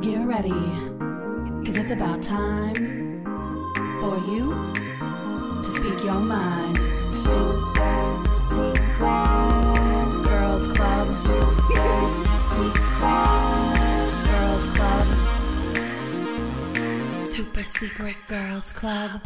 Get ready, cause it's about time for you to speak your mind. Super secret girls club. secret girls club. Super secret girls club.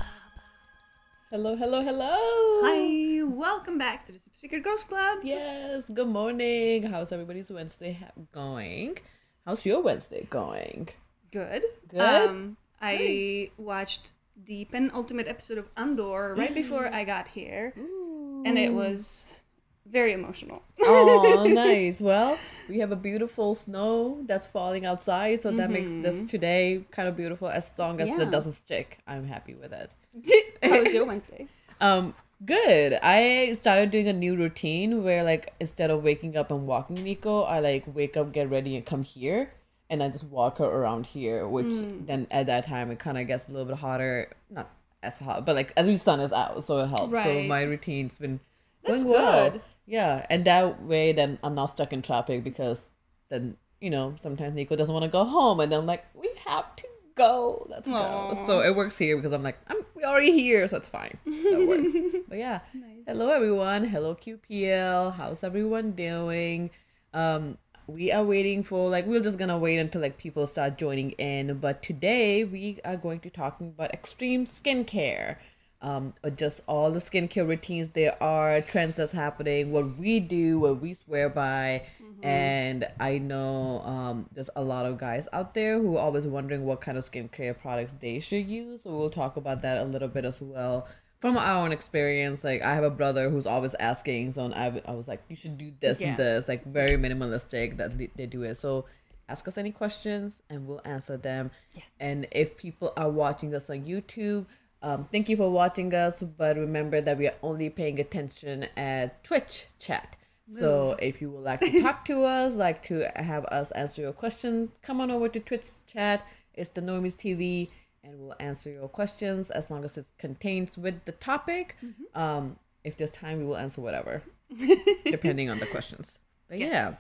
Hello, hello, hello. Hi, welcome back to the Super Secret Girls Club. Yes, good morning. How's everybody's Wednesday ha- going? How's your Wednesday going? Good. Good? Um, I watched the penultimate episode of Andor right before I got here, and it was very emotional. oh, nice. Well, we have a beautiful snow that's falling outside, so that makes this today kind of beautiful. As long as Mm-hmm. Yeah. it doesn't stick, I'm happy with it. How was your Wednesday? Um, good. I started doing a new routine where like instead of waking up and walking Nico, I like wake up, get ready, and come here, and I just walk her around here. Which Hmm. then at that time it kind of gets a little bit hotter, not as hot, but like at least sun is out, so it helps. So my routine's been That's going well. good. Yeah, and that way then I'm not stuck in traffic because then you know sometimes Nico doesn't want to go home, and then I'm like we have to go. Let's go. So it works here because I'm like I'm we already here, so it's fine. That works. but yeah, hello everyone. Hello QPL. How's everyone doing? Um, we are waiting for like we're just gonna wait until like people start joining in. But today we are going to talking about extreme skincare. Um, just all the skincare routines there are, trends that's happening, what we do, what we swear by, and I know um, there's a lot of guys out there who are always wondering what kind of skincare products they should use. So we'll talk about that a little bit as well from our own experience. Like I have a brother who's always asking, so I, I was like, you should do this Yeah. and this, like very minimalistic that they, they do it. So ask us any questions and we'll answer them. Yes. And if people are watching us on YouTube, um, thank you for watching us. But remember that we are only paying attention at Twitch chat. So if you would like to talk to us, like to have us answer your question, come on over to Twitch chat. It's the Normies TV, and we'll answer your questions as long as it contains with the topic. Um, if there's time, we will answer whatever, depending on the questions. But Yes. yeah,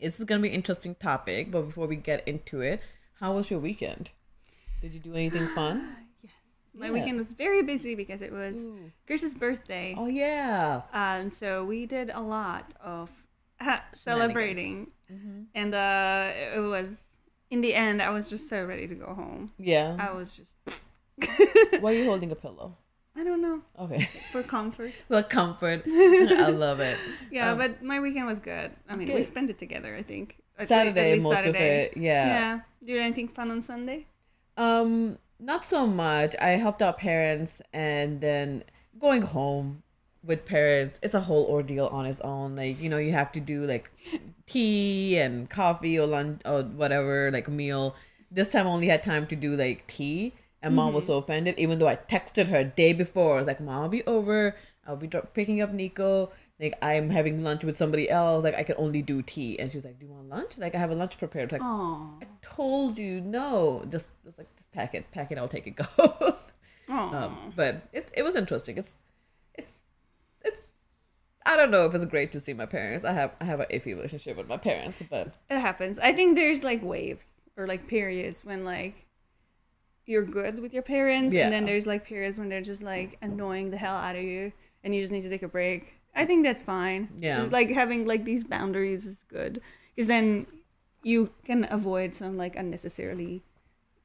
it's gonna be an interesting topic. But before we get into it, how was your weekend? Did you do anything fun? My Yeah. weekend was very busy because it was Chris's birthday. Oh yeah. Uh, and so we did a lot of celebrating. And uh, it was, in the end, I was just so ready to go home. Yeah. I was just, Why are you holding a pillow? I don't know, Okay. for comfort. For comfort. I love it. Yeah, Um, but my weekend was good. I mean, we spent it together, I think. At le- at Saturday, most Saturday. of it. Yeah. Yeah. Did anything fun on Sunday? Um, not so much. I helped out parents and then going home with parents, it's a whole ordeal on its own. Like, you know, you have to do like tea and coffee or lunch or whatever, like meal. This time I only had time to do like tea. And mom was mm-hmm. so offended, even though I texted her day before. I was like, Mom, I'll be over. I'll be picking up Nico. Like, I'm having lunch with somebody else. Like, I can only do tea. And she was like, Do you want lunch? Like, I have a lunch prepared. Like, Oh. I told you no. Just just like just pack it, pack it. I'll take it. Go. Um, but it it was interesting. It's it's it's. I don't know if it's great to see my parents. I have I have an iffy relationship with my parents, but it happens. I think there's like waves or like periods when like you're good with your parents, Yeah. and then there's like periods when they're just like annoying the hell out of you, and you just need to take a break. I think that's fine. Yeah. Like having like these boundaries is good because then you can avoid some like unnecessarily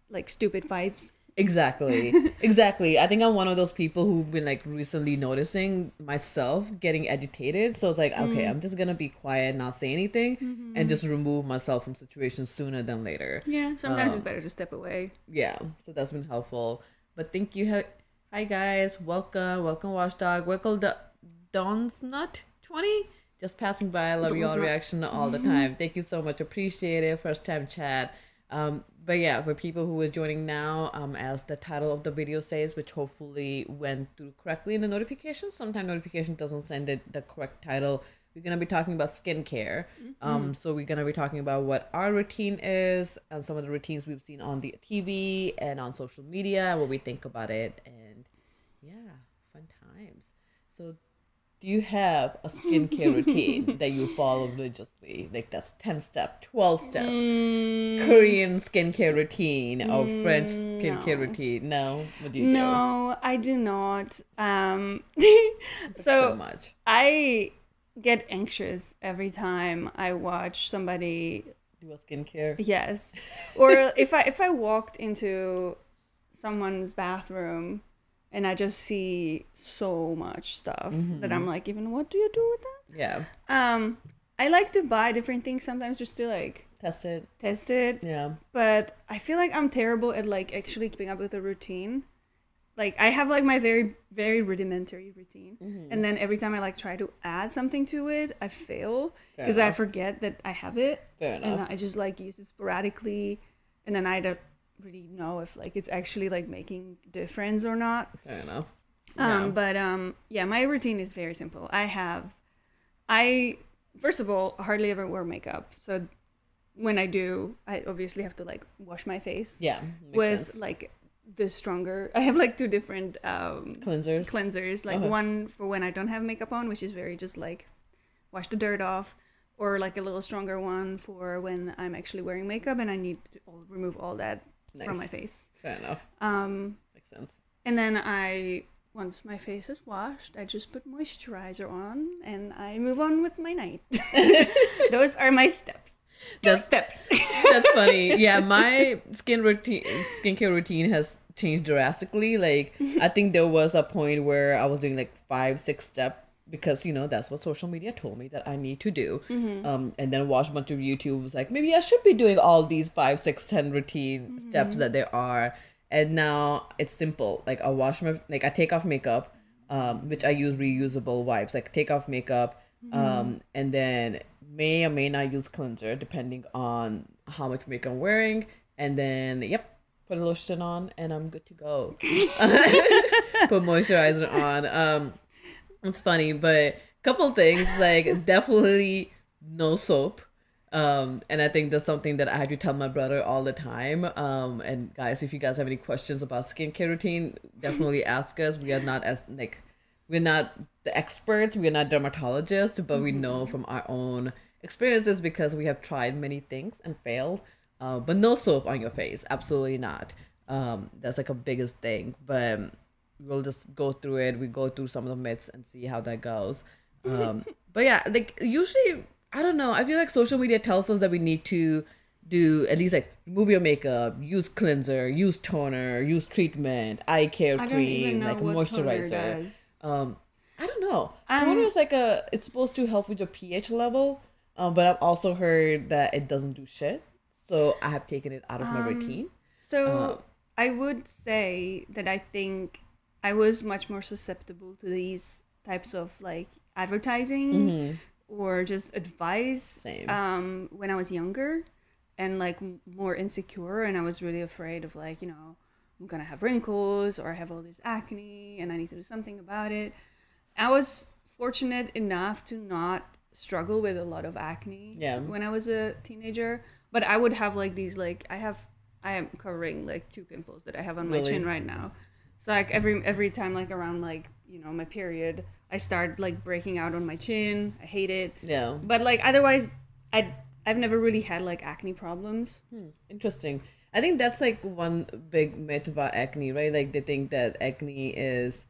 like stupid fights. exactly exactly. I think I'm one of those people who've been like recently noticing myself getting agitated. So it's like okay, I'm just gonna be quiet, not say anything, and just remove myself from situations sooner than later. Yeah, sometimes Um, it's better to step away. yeah so that's been helpful but thank you hi hi guys welcome welcome watchdog welcome the don's nut 20 just passing by i love Don's your Nut. reaction all the time. Thank you so much. Appreciate it. First time chat. Um but yeah for people who are joining now um as the title of the video says which hopefully went through correctly in the notification sometimes notification doesn't send it the correct title. We're going to be talking about skincare. Um so we're going to be talking about what our routine is and some of the routines we've seen on the tv and on social media what we think about it and yeah fun times. So do you have a skincare routine that you follow religiously? Like that's 10 step, 12 step, Mm, Korean skincare routine or French skincare no. routine? No. What do you do? no, I do not. Um, So so much. I get anxious every time I watch somebody Do a skincare. Yes. Or if I if I walked into someone's bathroom and I just see so much stuff that I'm like, even what do you do with that? Yeah. Um, I like to buy different things sometimes just to like Test it. test it, Yeah. but I feel like I'm terrible at like actually keeping up with a routine. Like I have like my very very rudimentary routine, Mm-hmm. and then every time I like try to add something to it, I fail because I forget that I have it Fair and enough. I just like use it sporadically, and then I don't really know if like it's actually like making difference or not. Fair enough. Um, Yeah. but um, yeah, my routine is very simple. I have, I first of all hardly ever wear makeup, so when I do, I obviously have to like wash my face Yeah. with sense. like the stronger. I have like two different um cleansers. cleansers like Okay. one for when i don't have makeup on which is very just like wash the dirt off or like a little stronger one for when i'm actually wearing makeup and i need to remove all that from my face Fair enough. um Makes sense. and then i once my face is washed i just put moisturizer on and i move on with my night those are my steps two That's- steps That's funny. Yeah, my skin routine, skincare routine has changed drastically. Like, I think there was a point where I was doing like five, six step because you know that's what social media told me that I need to do. Um, and then watch a bunch of YouTube. Was like maybe I should be doing all these five, six, ten routine steps that there are. And now it's simple. Like I wash my like I take off makeup, um, which I use reusable wipes. Like take off makeup, um, and then may or may not use cleanser depending on how much makeup I'm wearing. And then yep, put a lotion on and I'm good to go. put moisturizer on. Um, it's funny, but couple things like definitely no soap. Um, and I think that's something that I have to tell my brother all the time. Um, and guys, if you guys have any questions about skincare routine, definitely ask us. We are not as like we're not the experts, we are not dermatologists, but we know from our own experiences because we have tried many things and failed. Uh, but no soap on your face, absolutely not. Um, that's like a biggest thing. But we'll just go through it. We go through some of the myths and see how that goes. Um, but yeah, like usually, I don't know. I feel like social media tells us that we need to do at least like remove your makeup, use cleanser, use toner, use treatment, eye care i don't even cream, like moisturizer. Um, I don't know. Um, toner is like a. It's supposed to help with your pH level. Um, but I've also heard that it doesn't do shit. So I have taken it out of my Um, routine. So Uh, I would say that I think I was much more susceptible to these types of like advertising or just advice Mm-hmm. Um, when I was younger and like more insecure and I was really afraid of like, you know, I'm gonna have wrinkles or I have all this acne and I need to do something about it. I was fortunate enough to not struggle with a lot of acne Yeah. when I was a teenager, but I would have like these like I have I am covering like two pimples that I have on my chin right now. So like every every time like around like, you know, my period, I start like breaking out on my chin. I hate it. Yeah. But like otherwise I I've never really had like acne problems. Hmm, interesting. I think that's like one big myth about acne, right? Like they think that acne is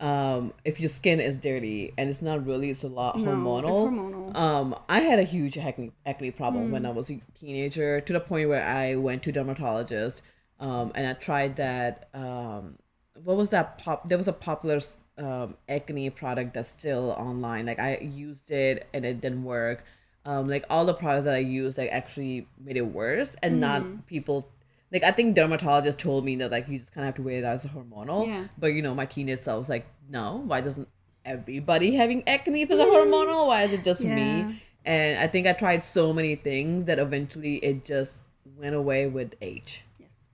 um if your skin is dirty and it's not really it's a lot No, hormonal. it's hormonal. Um I had a huge acne acne problem Mm. when I was a teenager to the point where I went to dermatologist um and I tried that um what was that pop there was a popular um acne product that's still online like I used it and it didn't work um like all the products that I used like actually made it worse and Mm. not people like I think dermatologist told me that like you just kind of have to wait it out as a hormonal Yeah. but you know my teenage self was like no why doesn't everybody having acne if it's a hormonal why is it just Yeah. me and I think I tried so many things that eventually it just went away with age.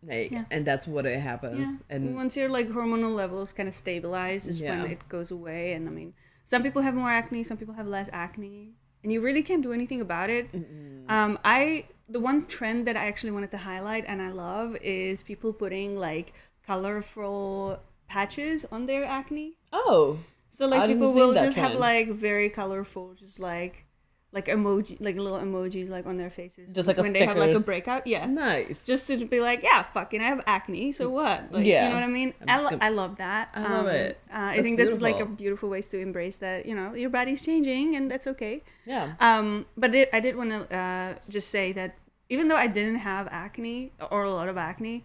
Like Yeah. and that's what it Yeah. happens and once your like hormonal levels kind of stabilize is Yeah. when it goes away and I mean some people have more acne, some people have less acne. And you really can't do anything about it. Um, I the one trend that I actually wanted to highlight and I love is people putting like colorful patches on their acne. oh So like people will just have like very colorful, just like like emoji, like little emojis like on their faces, Just like a when they have like a breakout. Yeah, Nice. just to be like, yeah, fucking, I have acne, so what? Like, Yeah. you know what I mean? I, lo- gonna- I love that. I love it. Uh, I think that's like a beautiful. beautiful ways to embrace that. You know, your body's changing, and that's okay. yeah. Um, but it, I did want to uh, just say that even though I didn't have acne or a lot of acne,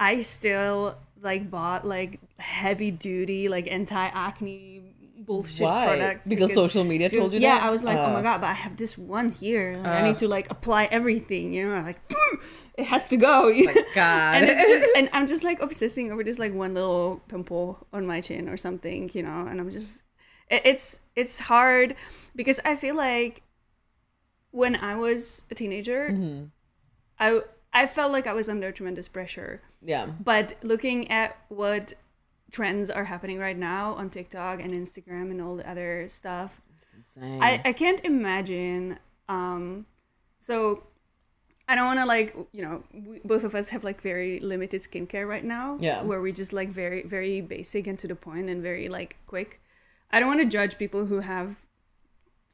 I still like bought like heavy duty like anti acne bullshit Why? products Because social media told you that? yeah, that? I was like, oh my Uh. god, but I have this one here. Like, I Uh. need to like apply everything. You know, like it has to go. God. and it's just and I'm just like obsessing over this like one little pimple on my chin or something, you know. And I'm just it, it's it's hard because I feel like when I was a teenager, Mm-hmm. I I felt like I was under tremendous pressure. yeah. But looking at what trends are happening right now on TikTok and Instagram and all the other stuff. I, I can't imagine. Um, so I don't want to like you know we, both of us have like very limited skincare right now. Yeah. Where we just like very very basic and to the point and very like quick. I don't want to judge people who have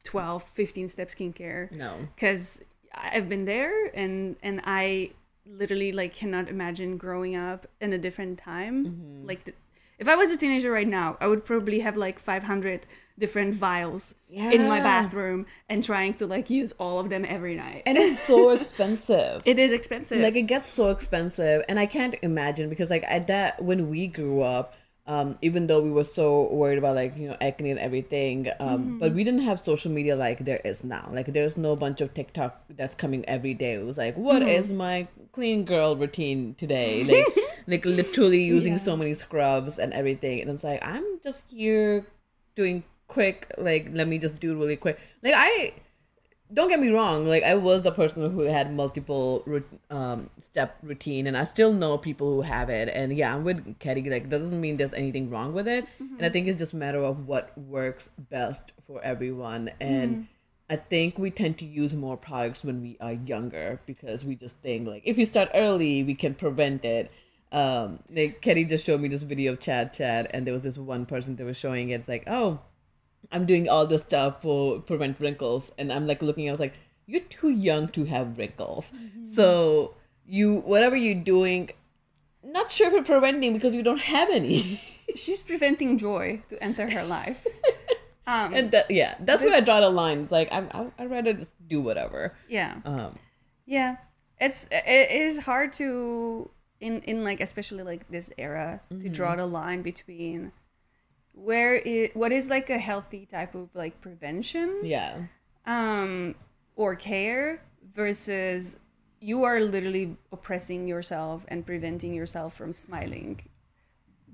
12, 15 step skincare no. because I've been there and and I literally like cannot imagine growing up in a different time. Mm-hmm. Like the, if I was a teenager right now, I would probably have like 500 different vials in my bathroom and trying to like use all of them every night. And it's so expensive. it is expensive. like it gets so expensive and i can't imagine because like at that when we grew up um even though we were so worried about like you know acne and everything um but we didn't have social media like there is now like there's no bunch of tiktok that's coming every day it was like what is my clean girl routine today like like literally using so many scrubs and everything. And it's like i'm just here doing quick like let me just do it really quick. Like i don't get me wrong like i was the person who had multiple um, step routine and i still know people who have it. And yeah i'm with Katie. like doesn't mean there's anything wrong with it. And i think it's just a matter of what works best for everyone. And i think we tend to use more products when we are younger because we just think like if we start early we can prevent it um like Katie just showed me this video of Chad Chad and there was this one person that was showing it it's like oh I'm doing all this stuff for prevent wrinkles, and I'm like looking. I was like, you're too young to have wrinkles, so you whatever you're doing, not sure if you're preventing because you don't have any. She's preventing joy to enter her life. Um, and that yeah, that's where I draw the line. It's like I'm, I'm I'd rather just do whatever. yeah. Um, Yeah, it's it is hard to in in like especially like this era to draw the line between where it what is like a healthy type of like prevention yeah, um or care versus you are literally oppressing yourself and preventing yourself from smiling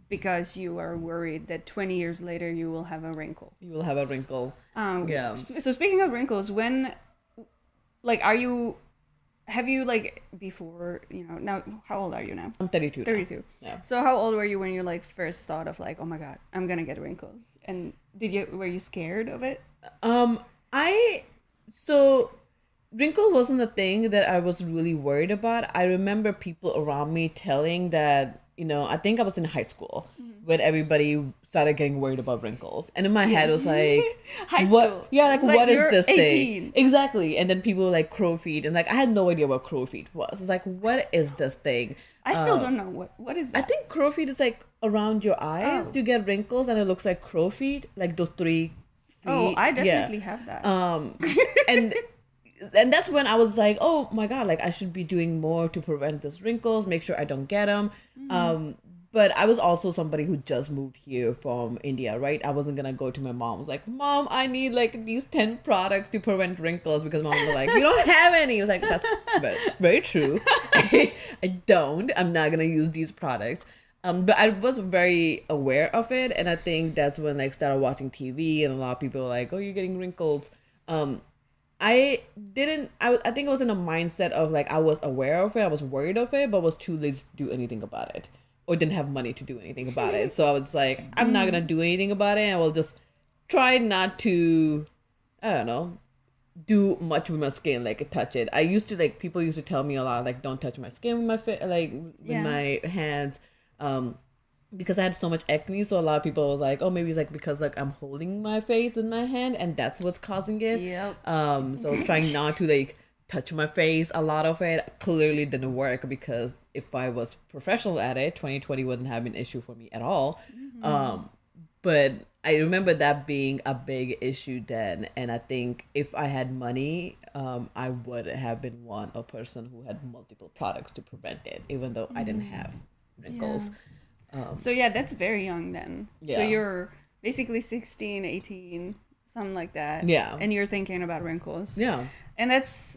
because you are worried that 20 years later you will have a wrinkle you will have a wrinkle. um, Yeah. So speaking of wrinkles, when, like, are you, have you like before you know now? How old are you now? I'm 32. now. Thirty-two. Yeah. So how old were you when you like first thought of like, oh my god, I'm gonna get wrinkles? And did you were you scared of it? Um, I so wrinkle wasn't a thing that I was really worried about. I remember people around me telling that you know I think I was in high school Mm-hmm. when everybody started getting worried about wrinkles, and in my head it was like, High what? school. Yeah, like like what is this 18. thing? Exactly, and then people were like crow feet, and like I had no idea what crow feet was. It's like what is this thing? I still Uh, don't know what what is that. I think crow feet is like around your eyes. Oh. You get wrinkles, and it looks like crow feet, like those three. Feet. Oh, I Yeah. definitely have that. Um, and and that's when I was like, oh my god, like I should be doing more to prevent these wrinkles, make sure I don't get them. Um, but I was also somebody who just moved here from India, right? I wasn't gonna go to my mom. I was like, mom, I need like these ten products to prevent wrinkles because mom was like, you don't have any. I was like, that's very, very true. I, I don't. I'm not gonna use these products. Um, but I was very aware of it, and I think that's when like started watching TV, and a lot of people were like, "Oh, you're getting wrinkles." Um, I didn't. I, I think I was in a mindset of like I was aware of it, I was worried of it, but was too lazy to do anything about it, or didn't have money to do anything about it. So I was like, I'm not gonna do anything about it. I will just try not to. I don't know do much with my skin like touch it i used to like people used to tell me a lot like don't touch my skin with my fit like with Yeah. my hands um because I had so much acne, so a lot of people was like, "Oh, maybe it's like because like I'm holding my face in my hand, and that's what's causing it." Yep. Um, so I was trying not to like touch my face. A lot of it clearly didn't work because if I was professional at it, 2020 wouldn't have been an issue for me at all. Um, but I remember that being a big issue then, and I think if I had money, um, I would have been one a person who had multiple products to prevent it, even though I didn't have wrinkles. So yeah, that's very young then. So you're basically 16, 18, something like that. Yeah. And you're thinking about wrinkles. Yeah. And that's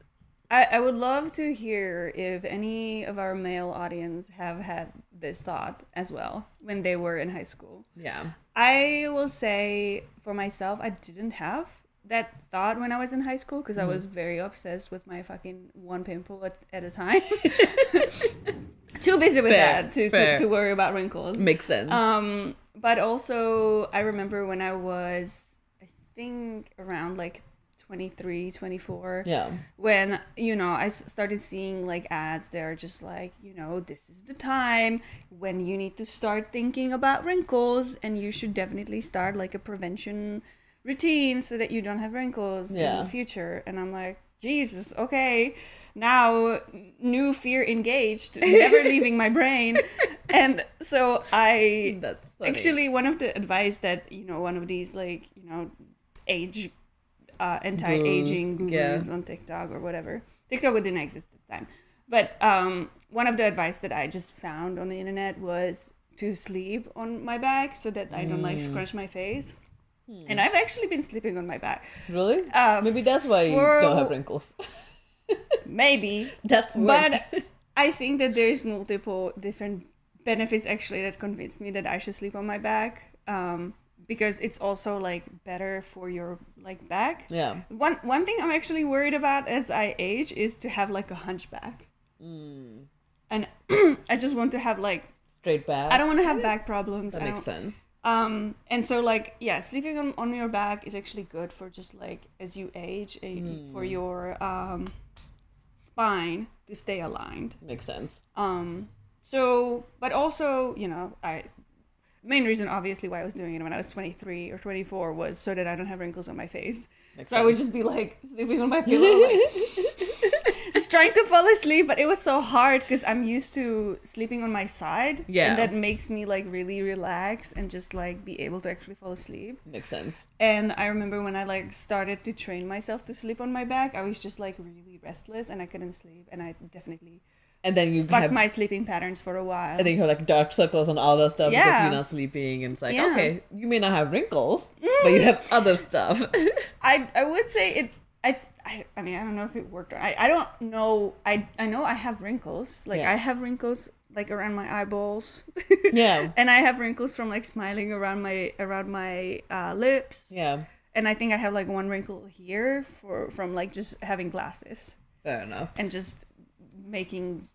I, I would love to hear if any of our male audience have had this thought as well when they were in high school. Yeah. I will say for myself, I didn't have that thought when I was in high school because I Mm-hmm. was very obsessed with my fucking one pimple at, at a time. Too busy with Fair, that to, to, to worry about wrinkles. Makes sense. Um, but also, I remember when I was, I think, around like 23, 24 yeah. when you know I started seeing like ads that are just like you know this is the time when you need to start thinking about wrinkles and you should definitely start like a prevention routine so that you don't have wrinkles in the future and i'm like jesus okay now new fear engaged never leaving my brain and so i That's funny. actually one of the advice that you know one of these like you know age uh, anti-aging Gurus, yeah. on tiktok or whatever tiktok didn't exist at the time but um, one of the advice that i just found on the internet was to sleep on my back so that i don't Hmm. like scratch my face and i've actually been sleeping on my back Really? Uh, Maybe that's why you don't have wrinkles. maybe That's but I think that there's multiple different benefits actually that convinced me that I should sleep on my back. Um, because it's also like better for your like back. yeah. One one thing I'm actually worried about as I age is to have like a hunchback. Mm. And I just want to have like Straight back. I don't want to have back problems. That makes sense. um, and so like yeah, sleeping on, on your back is actually good for just like as you age, eh, for your um spine to stay aligned. Makes sense. Um, so, but also, you know, I the main reason, obviously, why I was doing it when I was 23 or 24 was so that I don't have wrinkles on my face. Makes so I would just be like sleeping on my pillow, like, trying to fall asleep. But it was so hard because I'm used to sleeping on my side. Yeah. And that makes me like really relax and just like be able to actually fall asleep. Makes sense. And I remember when I like started to train myself to sleep on my back, I was just like really restless and I couldn't sleep. And I definitely And then you fucked have my sleeping patterns for a while. and then you have like dark circles and all that stuff because you're not sleeping and it's like, Yeah. okay, you may not have wrinkles, but you mm. have other stuff. I I would say it. I, I I mean I don't know if it worked. Or, I I don't know. I I know I have wrinkles. Like Yeah. I have wrinkles like around my eyeballs. yeah. and I have wrinkles from like smiling around my around my uh, lips. Yeah. And I think I have like one wrinkle here for from like just having glasses Fair enough. and just making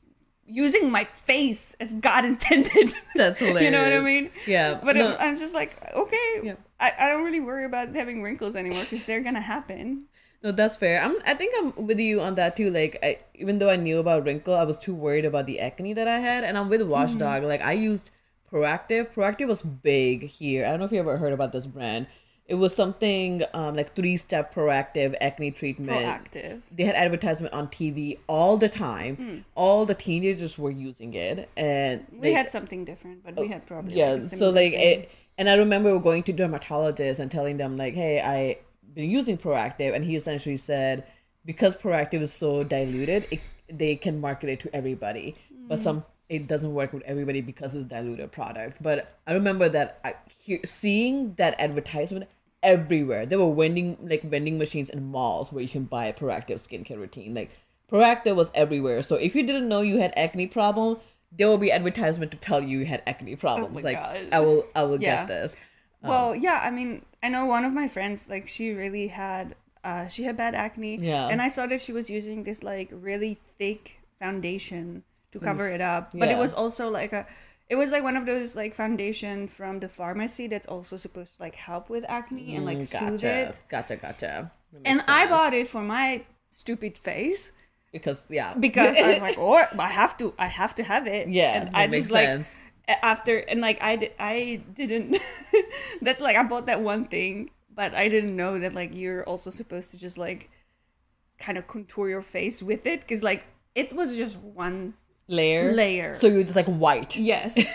using my face as God intended. That's hilarious. you know what I mean? Yeah. But no, I'm, I'm just like, okay, Yeah. I, I don't really worry about having wrinkles anymore because they're gonna happen. No, that's fair. I'm I think I'm with you on that too. Like I even though I knew about wrinkle, I was too worried about the acne that I had. And I'm with Watchdog. Mm-hmm. Like I used Proactiv. Proactiv was big here. I don't know if you ever heard about this brand. It was something um, like three step proactive acne treatment. Proactiv. they had advertisement on TV all the time. All the teenagers were using it, and. We they- had something different, but we had probably yeah. Like so like thing. it, and I remember going to dermatologists and telling them like, "Hey, I been using Proactiv," and he essentially said because Proactiv is so diluted, it, they can market it to everybody, but some it doesn't work with everybody because it's diluted product. But I remember that I hear, seeing that advertisement everywhere. There were vending like vending machines in malls where you can buy a Proactiv skincare routine. Like Proactiv was everywhere. So if you didn't know you had acne problem, there will be advertisement to tell you you had acne problems. Oh like God. I will I will Yeah. get this. well, um, yeah, I mean, I know one of my friends, like, she really had, uh, she had bad acne. Yeah. And I saw that she was using this, like, really thick foundation to cover it up. But Yeah. it was also like a, it was like one of those, like, foundation from the pharmacy that's also supposed to, like, help with acne and, like, Mm, soothe it. Gotcha, gotcha. And makes I bought it for my stupid face because yeah. because I was like, oh, I have to, I have to have it. Yeah, and I just like sense. a- after and like I di- I didn't that's like I bought that one thing, but I didn't know that like you're also supposed to just like kind of contour your face with it because like it was just one Layer. layer. So you're just like white. Yes.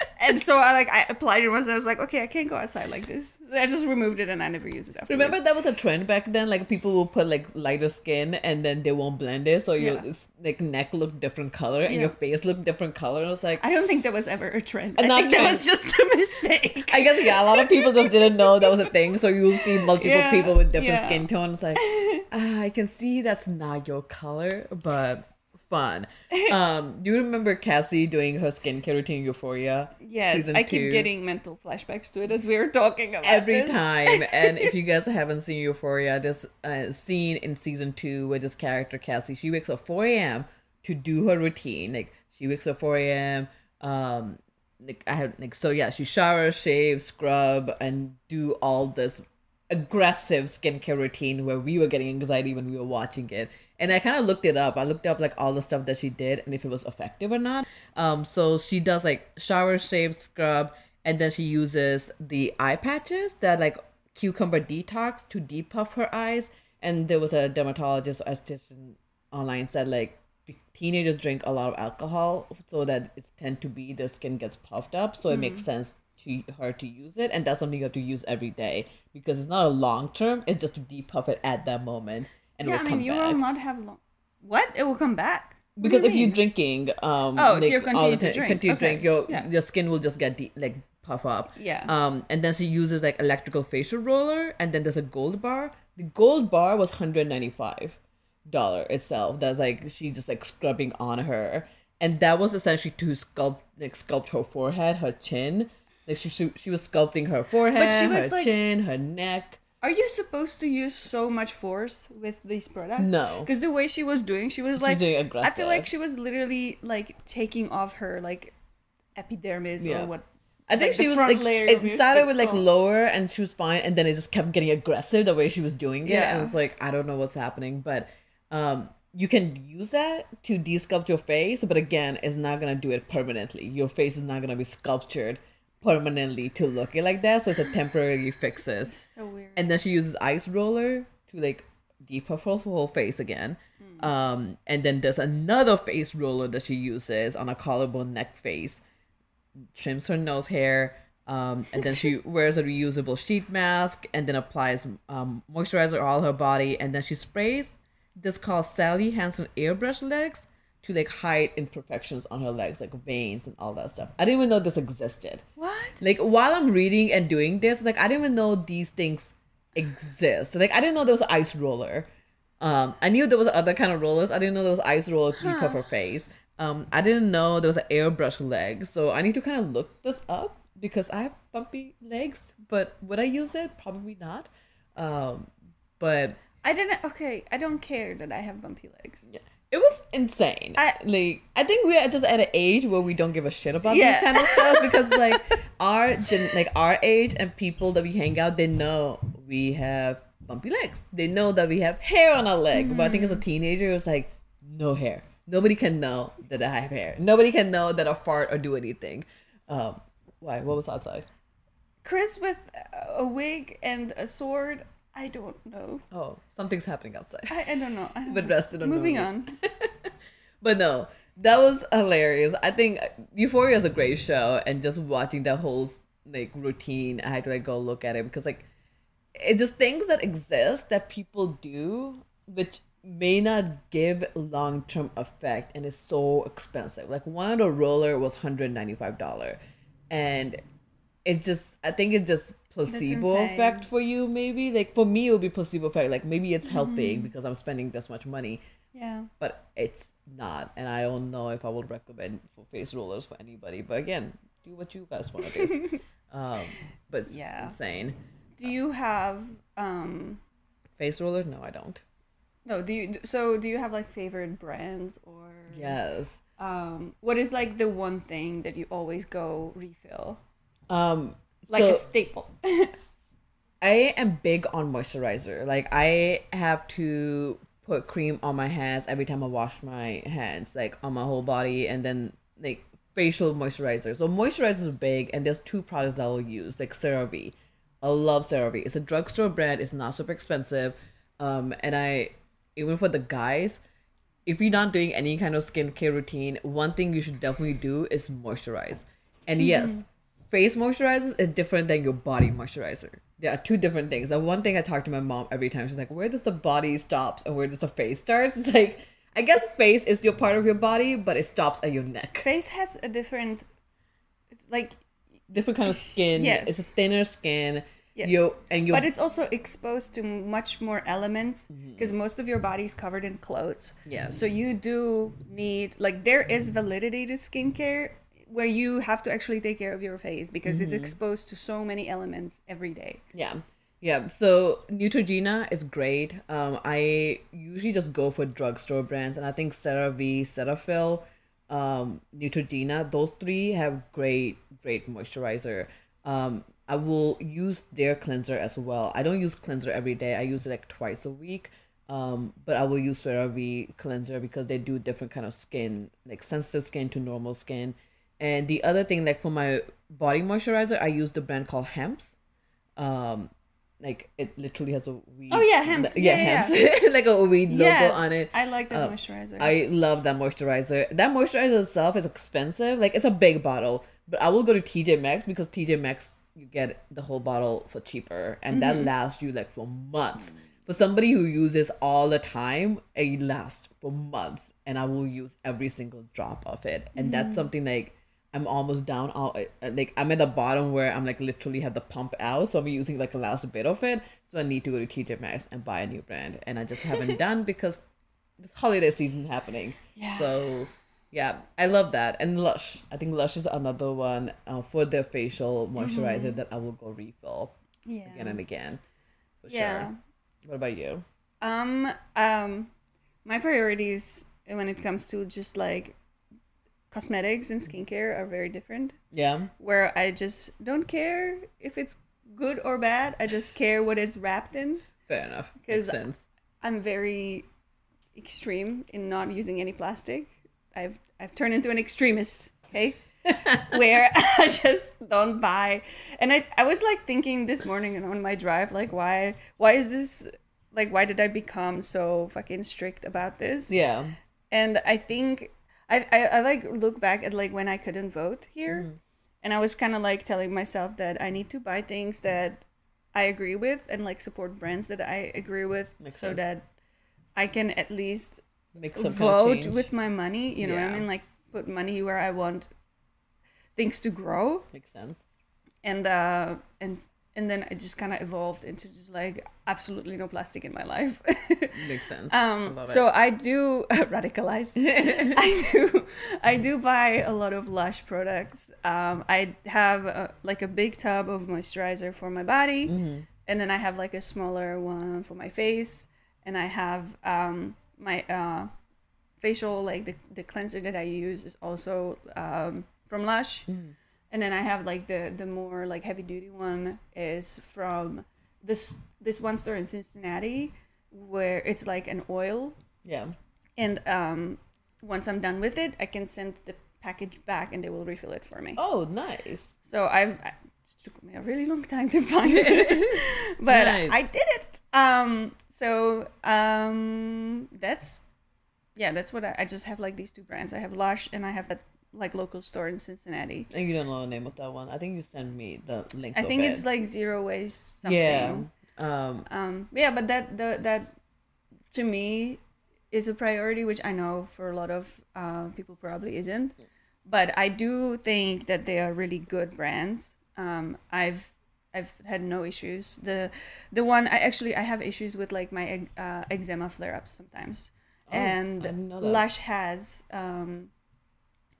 and so I like I applied it once and I was like, okay, I can't go outside like this. I just removed it and I never used it after. Remember that was a trend back then. Like people will put like lighter skin and then they won't blend it, so your Yeah. like neck look different color and Yeah. your face look different color. And I was like, I don't think that was ever a trend. A I think that was just a mistake. I guess yeah, a lot of people just didn't know that was a thing. So you'll see multiple Yeah, people with different skin tones. Like, ah, I can see that's not your color, but fun. Um, do you remember Cassie doing her skincare routine in Euphoria? Yes, I keep two? getting mental flashbacks to it as we were talking about every this. time. And if you guys haven't seen Euphoria, this uh, scene in season two where this character Cassie, she wakes up 4 a.m. to do her routine. Like she wakes up 4 a.m. Um, like I have like so yeah, she showers, shave, scrub, and do all this aggressive skincare routine where we were getting anxiety when we were watching it. And I kind of looked it up. I looked up like all the stuff that she did and if it was effective or not. Um, so she does like shower, shave, scrub, and then she uses the eye patches that like cucumber detox to depuff her eyes. And there was a dermatologist, esthetician online said like teenagers drink a lot of alcohol so that it's tend to be the skin gets puffed up so it makes sense to her to use it and that's something you have to use every day because it's not a long term it's just to depuff it at that moment and Yeah, I mean, you back will not have long. What? It will come back. What because if mean? you're drinking um Oh, if you're all continue to drink, continue okay, drink your yeah. your skin will just get de- like puff up Yeah. um and then she uses like electrical facial roller and then there's a gold bar the gold bar was 195 dollar itself that's like she just like scrubbing on her and that was essentially to sculpt like sculpt her forehead her chin like she she, she was sculpting her forehead she was, her like- chin her neck Are you supposed to use so much force with these products? No. Because the way she was doing, she was like, doing I feel like she was literally like taking off her like epidermis Yeah. or what. I think like, she was like it started with like gone. lower and she was fine and then it just kept getting aggressive the way she was doing it and it's like I don't know what's happening but um you can use that to de-sculpt your face but again it's not gonna do it permanently your face is not gonna be sculptured permanently to look it like that so it's a temporary fixes. So weird. and then she uses ice roller to like depuff her whole face again. Um and then there's another face roller that she uses on a collarbone neck face. Trims her nose hair um, and then she wears a reusable sheet mask and then applies um, moisturizer all her body. And then she sprays this called Sally Hansen airbrush legs to like hide imperfections on her legs like veins and all that stuff. I didn't even know this existed. What? Like while I'm reading and doing this, like I didn't even know these things exist. Like I didn't know there was an ice roller. Um, I knew there was other kind of rollers. I didn't know there was ice roller to huh. her face. Um, I didn't know there was an airbrush leg. So I need to kind of look this up because I have bumpy legs. But would I use it? Probably not. Um, but I didn't. Okay, I don't care that I have bumpy legs. yeah. It was insane. I- like I think we're just at an age where we don't give a shit about Yeah. these kind of stuff because like our gen- like our age and people that we hang out, they know we have bumpy legs. They know that we have hair on our leg. But I think as a Mm-hmm. teenager, it was like no hair. Nobody can know that I have hair. Nobody can know that I fart or do anything. Um, why? What was outside? Chris with a wig and a sword. I don't know. Oh, something's happening outside. I, I don't know. I don't but know. rested on Moving on. But no, that was hilarious. I think Euphoria is a great show, and just watching that whole like routine, I had to like go look at it because like it just things that exist that people do, which may not give long term effect, and is so expensive. Like one of the roller was hundred ninety five dollar, and it just I think it just placebo effect for you maybe like for me it would be placebo effect like maybe it's helping because i'm spending this much money Yeah. but it's not and i don't know if i would recommend for face rollers for anybody but again do what you guys want to do um but it's Yeah. insane Do you have um? face roller no i don't No. Do you? So do you have like favorite brands or? yes Um. What is like the one thing that you always go refill? um Like so a staple. i am big on moisturizer like i have to put cream on my hands every time i wash my hands like on my whole body and then like facial moisturizer. So moisturizer is big, and there's two products that I'll use, like CeraVe. I love CeraVe. It's a drugstore brand. It's not super expensive, um, and I even for the guys, if you're not doing any kind of skincare routine, one thing you should definitely do is moisturize. And yes, face moisturizer is different than your body moisturizer. There are two different things. The one thing I talk to my mom every time, she's like, "Where does the body stops and where does the face starts?" It's like, I guess face is your part of your body, but it stops at your neck. Face has a different, like Different kind of skin. Yes. It's a thinner skin. yes, You and you. but it's also exposed to much more elements Mm-hmm. because most of your body is covered in clothes. Yes. So you do need like there is validity to skincare where you have to actually take care of your face because Mm-hmm. it's exposed to so many elements every day. Yeah. Yeah. So Neutrogena is great. Um, I usually just go for drugstore brands, and I think CeraVe, Cetaphil, um, Neutrogena, those three have great, great moisturizer. Um, I will use their cleanser as well. I don't use cleanser every day. I use it like twice a week. Um, but I will use CeraVe cleanser because they do different kind of skin, like sensitive skin to normal skin. And the other thing, like for my body moisturizer, I use the brand called Hempz. Um like it literally has a weed Oh, yeah, Hempz. yeah, Yeah, Hempz. like a weed Yeah, logo on it. I like that Uh, moisturizer. i love that moisturizer. That moisturizer itself is expensive. Like it's a big bottle. But i will go to tj maxx because tj maxx you get the whole bottle for cheaper. And that lasts you like for months. For somebody who uses all the time it lasts for months. And i will use every single drop of it. And that's something like I'm almost down. All like I'm at the bottom where I'm like literally have the pump out, so I'm using like the last bit of it. So I need to go to TJ Maxx and buy a new brand, and I just haven't done because this holiday season happening. Yeah. So yeah, I love that. And Lush, I think Lush is another one uh, for their facial moisturizer that I will go refill yeah. again and again. For Yeah. sure. What about you? Um, um, my priorities when it comes to just like cosmetics and skincare are very different. Yeah. Where I just don't care if it's good or bad. I just care what it's wrapped in. Fair enough. Because. I'm very extreme in not using any plastic. I've I've turned into an extremist. Okay. where I just don't buy. And I, I was like thinking this morning and on my drive, like why why is this like why did I become so fucking strict about this? Yeah. And I think I, I, I like look back at like when I couldn't vote here Mm-hmm. and I was kinda like telling myself that I need to buy things that I agree with and like support brands that I agree with Makes so sense. that I can at least Make some kind of vote with my money. You know what I mean? Like put money where I want things to grow. Makes sense. And uh and and then it just kind of evolved into just like absolutely no plastic in my life. Makes sense. I um love so. I do radicalized. I do I do buy a lot of Lush products. Um I have a, like a big tub of moisturizer for my body Mm-hmm. and then I have like a smaller one for my face, and I have um, my uh, facial like the, the cleanser that I use is also um, from Lush, and then I have like the the more like heavy duty one is from this this one store in Cincinnati where it's like an oil, yeah. and um, once I'm done with it, I can send the package back and they will refill it for me. Oh, nice. So I've it took me a really long time to find it, but Nice. I did it. Um, so um, that's yeah, that's what I, I just have like these two brands. I have Lush and I have that like local store in Cincinnati. And you don't know the name of that one. I think you sent me the link. I think it. it's like zero waste something. yeah. Um, Um, yeah, but that the that to me is a priority, which I know for a lot of uh, people probably isn't. But I do think that they are really good brands. Um, I've I've had no issues. The the one I actually I have issues with like my uh, eczema flare ups sometimes, Oh, and didn't know that. Lush has. Um,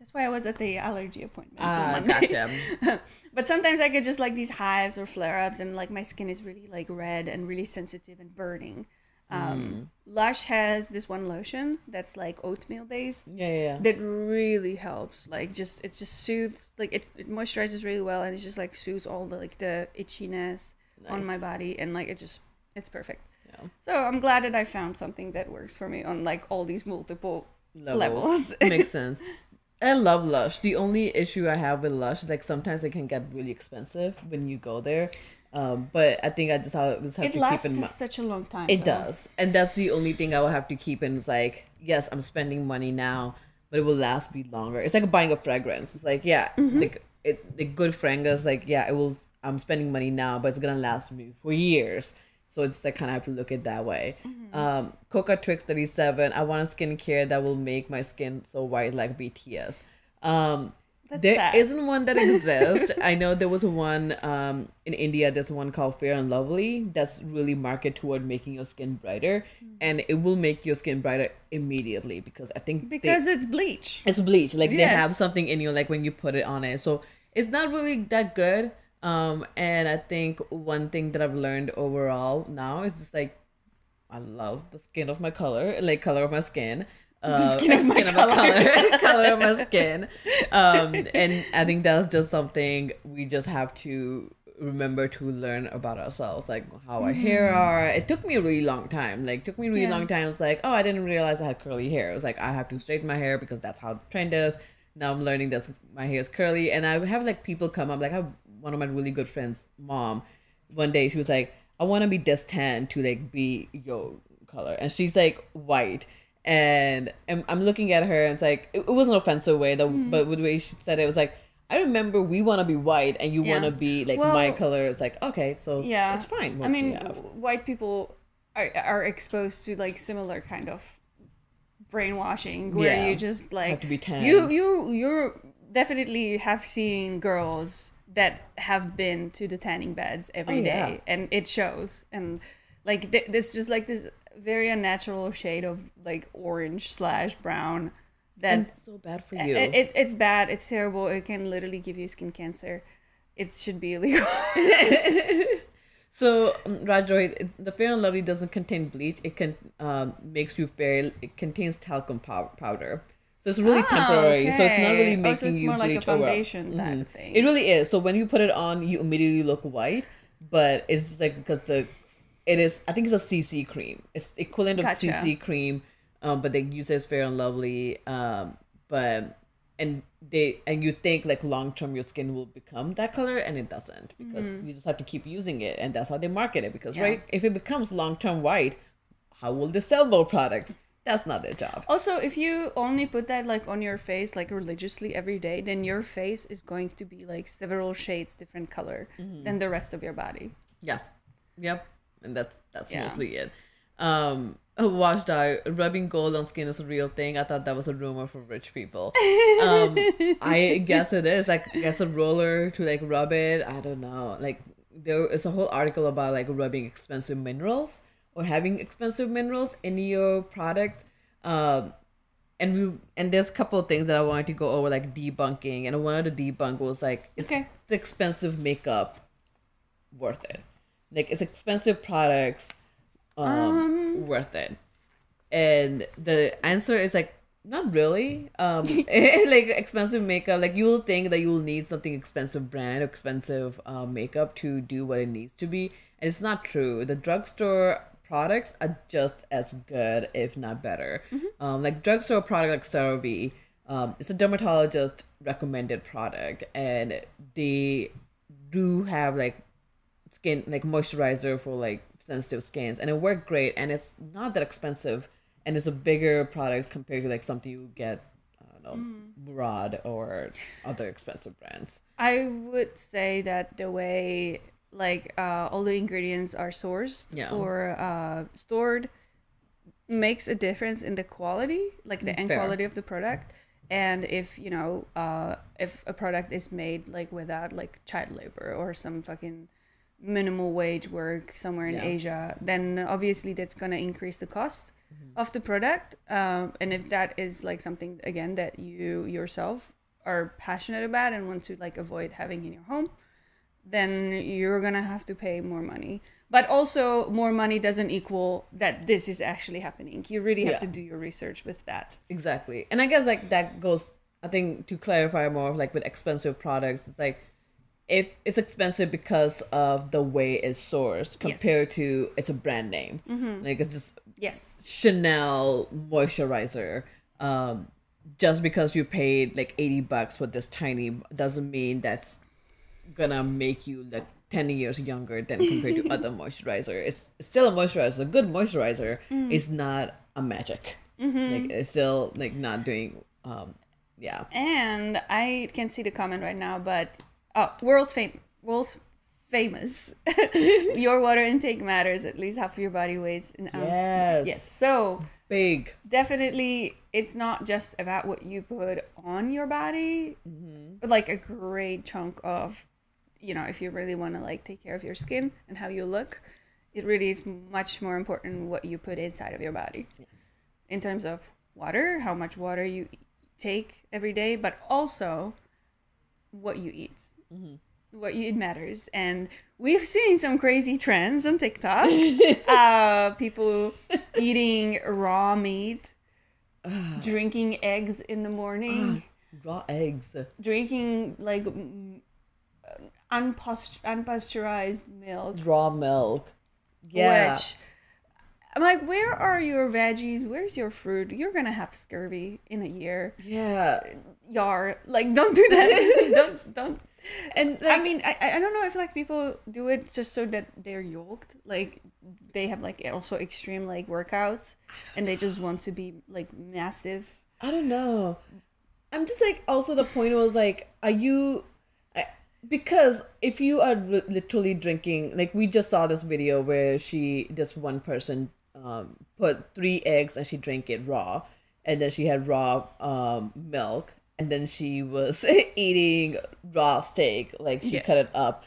that's why I was at the allergy appointment. Monday. gotcha. but sometimes I get just like these hives or flare ups, and like my skin is really like red and really sensitive and burning. Um, Lush has this one lotion that's like oatmeal based Yeah, yeah, yeah. that really helps. Like just it just soothes, like it, it moisturizes really well, and it just like soothes all the like the itchiness on my body, and like it just it's perfect. Yeah. So I'm glad that I found something that works for me on like all these multiple Levels. levels. Makes sense. I love Lush. The only issue I have with Lush is like sometimes it can get really expensive when you go there. Um, but I think I just have, just have It to lasts keep in mind. such a long time. It though. does, and that's the only thing I will have to keep in. Is like, yes, I'm spending money now, but it will last me longer. It's like buying a fragrance. It's like, yeah, Mm-hmm. like it, the good fragrance. Like, yeah, it will. I'm spending money now, but it's gonna last me for years. So it's like kind of have to look at it that way. Mm-hmm. Um, Coca Twix 37. I want a skincare that will make my skin so white like BTS. Um, there isn't one that exists. I know there was one um, in India. There's one called Fair and Lovely that's really marketed toward making your skin brighter, Mm-hmm. and it will make your skin brighter immediately because I think they- Because it's bleach. it's bleach. Like they have something in you, like when you put it on it. So it's not really that good. Um, and I think one thing that I've learned overall now is just like I love the skin of my color, like color of my skin. Uh, skin of my color. color, color of my skin. Um, and I think that's just something we just have to remember to learn about ourselves, like how our hair are. It took me a really long time. Like took me a really. Yeah. long time. It's like, oh, I didn't realize I had curly hair. It was like I have to straighten my hair because that's how the trend is. Now I'm learning that my hair is curly, and I have like people come up. Like I one of my really good friends' mom. One day she was like, I want to be this tan to like be your color, and she's like white. And I'm, I'm looking at her, and it's like it, it wasn't an offensive way, the, Mm-hmm. but with the way she said it, was like I remember we want to be white, and you Yeah. want to be like my color. It's like okay, so Yeah, it's fine. I mean, white people are are exposed to like similar kind of brainwashing where Yeah. you just like to be tanned. you you you definitely have seen girls that have been to the tanning beds every Oh, day, yeah. and it shows and like th- it's just like this very unnatural shade of like orange slash brown that's so bad for you. it, it, it's bad it's terrible it can literally give you skin cancer it should be illegal So, um, Rajoy, the Fair and Lovely doesn't contain bleach. It can um, makes you fair. It contains talcum pow- powder, so it's really Ah, temporary. So it's not really okay. Oh, making so it's you more like a foundation type Mhm. thing. It really is. So when you put it on, you immediately look white, but it's like because the it is. I think it's a CC cream. It's equivalent of CC cream, um, but they use it as Fair and Lovely. Um, but and they and you think like long term your skin will become that color and it doesn't because you just have to keep using it and that's how they market it because Mm-hmm. Yeah. right if it becomes long term white how will they sell more products that's not their job. Also, if you only put that like on your face like religiously every day, then your face is going to be like several shades different color Mm-hmm. than the rest of your body. yeah. Yep. And that's that's Yeah. mostly it. Um a wash dye rubbing gold on skin is a real thing. I thought that was a rumor for rich people. Um i guess it is like I guess a roller to like rub it. I don't know. Like there is a whole article about like rubbing expensive minerals or having expensive minerals in your products um and we and there's a couple of things that i wanted to go over like debunking and one of the debunk was like is Okay. the expensive makeup worth it? Like it's expensive products um, worth it? And the answer is like not really. Um like expensive makeup like you will think that you will need something expensive brand or expensive uh, makeup to do what it needs to be and it's not true. The drugstore products are just as good if not better. Um like drugstore product like CeraVe um it's a dermatologist recommended product and they do have like skin like moisturizer for like sensitive skins and it worked great and it's not that expensive and it's a bigger product compared to like something you get I don't know Murad or other expensive brands. I would say that the way like uh, all the ingredients are sourced Yeah. or uh, stored makes a difference in the quality, like the end Fair. quality of the product. And if you know, uh, if a product is made like without like child labor or some fucking minimal wage work somewhere in Yeah. Asia, then obviously that's gonna increase the cost of the product. Um, and if that is like something again that you yourself are passionate about and want to like avoid having in your home, then you're gonna have to pay more money. But also, more money doesn't equal that this is actually happening. You really have Yeah. to do your research with that. Exactly. And I guess like that goes I think to clarify more of like with expensive products, it's like if it's expensive because of the way it's sourced compared to it's a brand name. Like it's just Yes. Chanel moisturizer. Um, just because you paid like 80 bucks for this tiny doesn't mean that's gonna make you like 10 years younger than compared to other moisturizer. It's, it's still a moisturizer. A good moisturizer mm. is not a magic. Mm-hmm. Like it's still like not doing um yeah. And I can see the comment right now, but oh, world's fam- world's famous. your water intake matters. At least half of your body weights in ounces. Yes. Yes. So Big. definitely, it's not just about what you put on your body. But like a great chunk of, you know, if you really want to like take care of your skin and how you look, it really is much more important what you put inside of your body Yes. in terms of water, how much water you take every day, but also what you eat. What you eat matters. And we've seen some crazy trends on TikTok. uh, people eating raw meat, drinking eggs in the morning, Raw eggs. drinking like unpaust- unpasteurized milk. Raw milk. Yeah. Which I'm like, where are your veggies? Where's your fruit? You're gonna have scurvy in a year. yeah. Yar, like, don't do that. don't, don't. And I mean, I, I don't know if like people do it just so that they're yoked. Like, they have like also extreme like workouts, and they just want to be like massive. I don't know. I'm just like also the point was like, are you? Because if you are li- literally drinking, like we just saw this video where she, this one person, um, put three eggs and she drank it raw, and then she had raw um milk, and then she was eating raw steak, like she cut it up.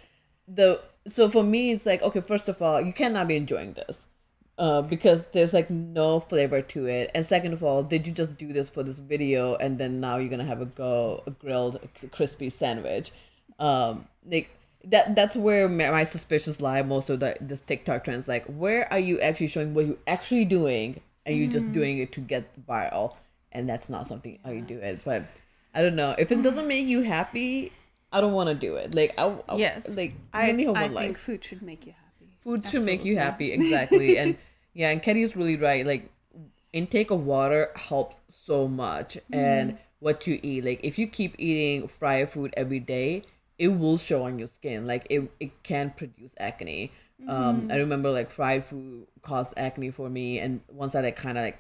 The so for me, it's like okay, first of all, you cannot be enjoying this uh, because there's like no flavor to it. And second of all, did you just do this for this video and then now you're gonna have a go a grilled crispy sandwich? Um, like that that's where my, my suspicions lie. Most of the this TikTok trends, like where are you actually showing what you're actually doing, and you're just mm. doing it to get viral, and that's not something how you do it. But I don't know if it mm. doesn't make you happy. I don't want to do it. Like I, I Yes, like I, I life think food should make you happy. food should make you happy exactly and yeah and Kenny's really right like intake of water helps so much mm-hmm. and what you eat like if you keep eating fried food every day it will show on your skin like it, it can produce acne um i remember like fried food caused acne for me and once i like kind of like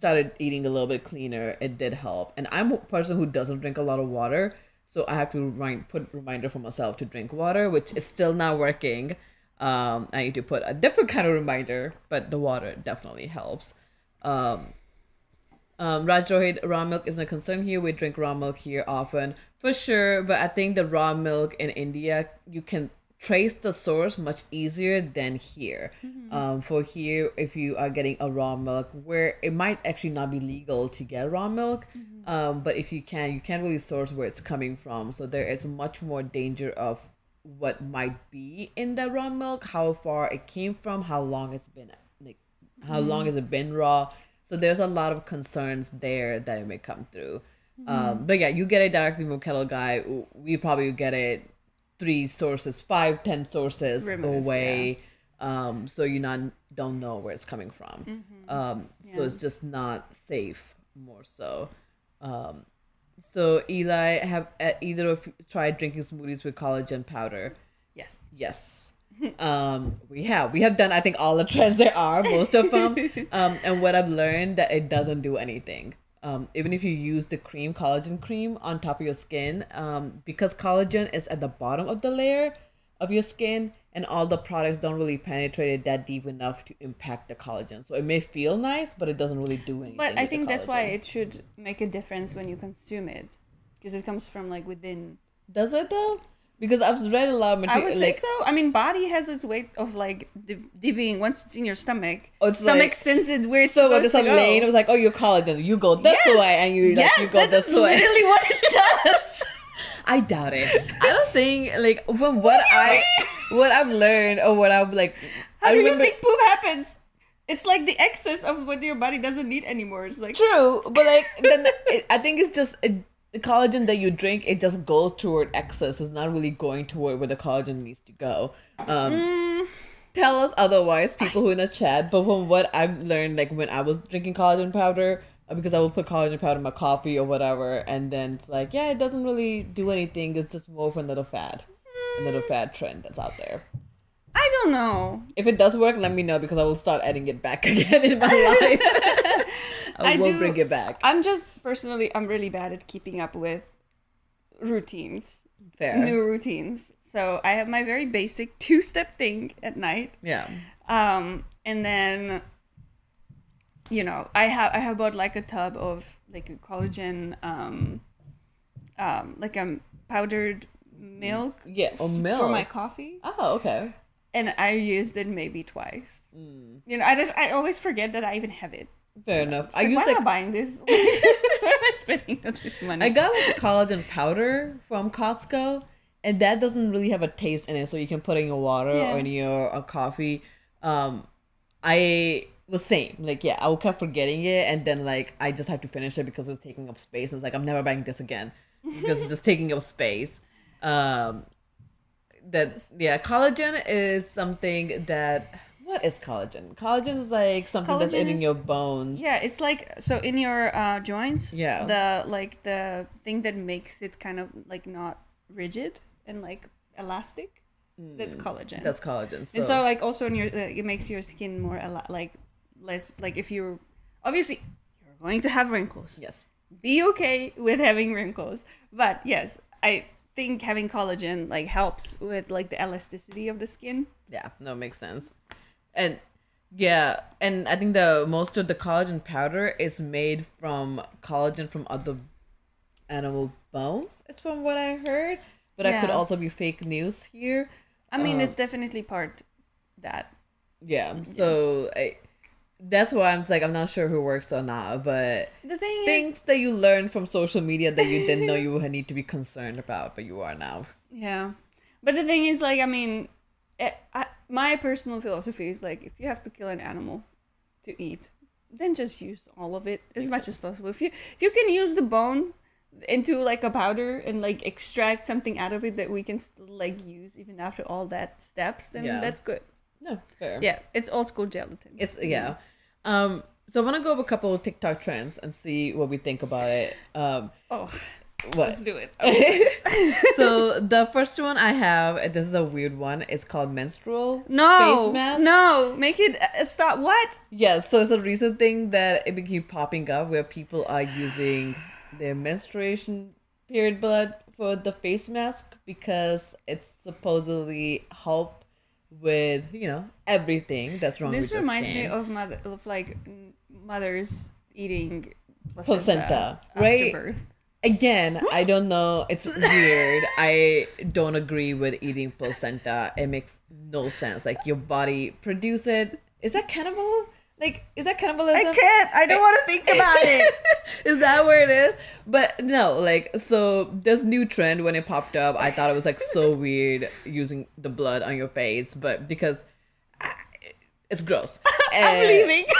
started eating a little bit cleaner, it did help. And I'm a person who doesn't drink a lot of water, so I have to remind put reminder for myself to drink water, which is still not working. Um, I need to put a different kind of reminder, but the water definitely helps. Um, um, Raj Rohit, raw milk isn't a concern here. We drink raw milk here often, for sure. But I think the raw milk in India, you can trace the source much easier than here. Um, for here, if you are getting a raw milk, where it might actually not be legal to get raw milk, um, but if you can, you can't really source where it's coming from. So there is much more danger of what might be in the raw milk, how far it came from, how long it's been like how long has it been raw so there's a lot of concerns there that it may come through. Um but yeah you get it directly from kettle guy. We probably get it three sources five ten sources Removed, away. um so you not don't know where it's coming from. Um so it's just not safe more so. Um so eli have uh, either of you tried drinking smoothies with collagen powder? Yes. Yes. Um, we have we have done I think all the trends there are, most of them. Um, and what I've learned that it doesn't do anything. Um, even if you use the cream, collagen cream on top of your skin, um, because collagen is at the bottom of the layer of your skin, and all the products don't really penetrate it that deep enough to impact the collagen. So it may feel nice, but it doesn't really do anything. But I think that's why it should make a difference when you consume it, because it comes from like within. does it though. Because I've read a lot of I would like, say so. I mean, body has its way of like div- divvying once it's in your stomach. Oh, it's stomach like- sends it where it's So when supposed a to go. lane, it was like, oh, you're collagen. You go this Yes! way, and you like yes, you go this is way. literally what it does. I doubt it. I don't think like from what, I what I've learned or what I've like. How I do you think poop happens? It's like the excess of what your body doesn't need anymore. It's like true, but like then it, I think it's just it, the collagen that you drink. It just goes toward excess. It's not really going toward where the collagen needs to go. Um, mm, tell us otherwise, people who in the chat. But from what I've learned, like when I was drinking collagen powder, uh, because I will put collagen powder in my coffee or whatever, and then it's like, yeah, it doesn't really do anything. It's just more of another fad, another fad trend that's out there. I don't know. If it does work, let me know because I will start adding it back again in my life. I, will do- bring it back. I'm just personally, I'm really bad at keeping up with routines, Fair. new routines. So I have my very basic two step thing at night. yeah. Um, and then, you know, I have I have bought like a tub of like a collagen, um, um, like a powdered milk Yeah. Or milk. for my coffee, Oh, okay. and I used it maybe twice. Mm. You know, I just I always forget that I even have it. Fair enough. I like, use why like am I buying this? Why am I spending all this money? I got like collagen powder from Costco, and that doesn't really have a taste in it, so you can put it in your water Yeah. or in your uh, coffee. Um, I was same, like yeah, I would kept forgetting it, and then like I just had to finish it because it was taking up space. And it's like I'm never buying this again because it's just taking up space. Um, that's yeah, collagen is something that. What is collagen? Collagen is like something that's in is- your bones. Yeah, it's like so in your uh, joints. Yeah. The like the thing that makes it kind of like not rigid and like elastic. That's collagen. Mm, That's collagen. So, and so like also in your like, it makes your skin more ela- like less like if you're obviously you're going to have wrinkles. yes. Be okay with having wrinkles, but yes, I think having collagen like helps with like the elasticity of the skin. Yeah, no, it makes sense. And yeah, and I think the most of the collagen powder is made from collagen from other animal bones. Is from what I heard, but I could also be fake news here. I mean, Um, it's definitely part that. Yeah, so I, that's why I'm like I'm not sure who works or not, but The thing is, things that you learn from social media that you didn't know you would need to be concerned about, but you are now. Yeah, but the thing is, like, I mean, it, I, my personal philosophy is like, if you have to kill an animal to eat, then just use all of it as much as possible. If you if you can use the bone into like a powder and like extract something out of it that we can still like use even after all that steps, then Yeah. that's good. No, fair. Yeah, it's old school gelatin. It's yeah. Um, so I want to go over a couple of TikTok trends and see what we think about it. Um, oh, what? let's do it. Okay. so the first one I have, this is a weird one. It's called menstrual No, face mask. no, make it uh, stop. What? Yes, so it's a recent thing that it keep popping up where people are using their menstruation period blood for the face mask because it's supposedly help with you know everything that's wrong This with your reminds me of mother of like mothers eating placenta, Placenta, after right? birth. Again, I don't know. It's weird. I don't agree with eating placenta. It makes no sense. Like your body produce it. Is that cannibal? Like, is that cannibalism? I can't. I don't want to think eh, about it. is that where it is? But no, like so this new trend when it popped up, I thought it was like so weird using the blood on your face, but because it's gross. I'm And- leaving.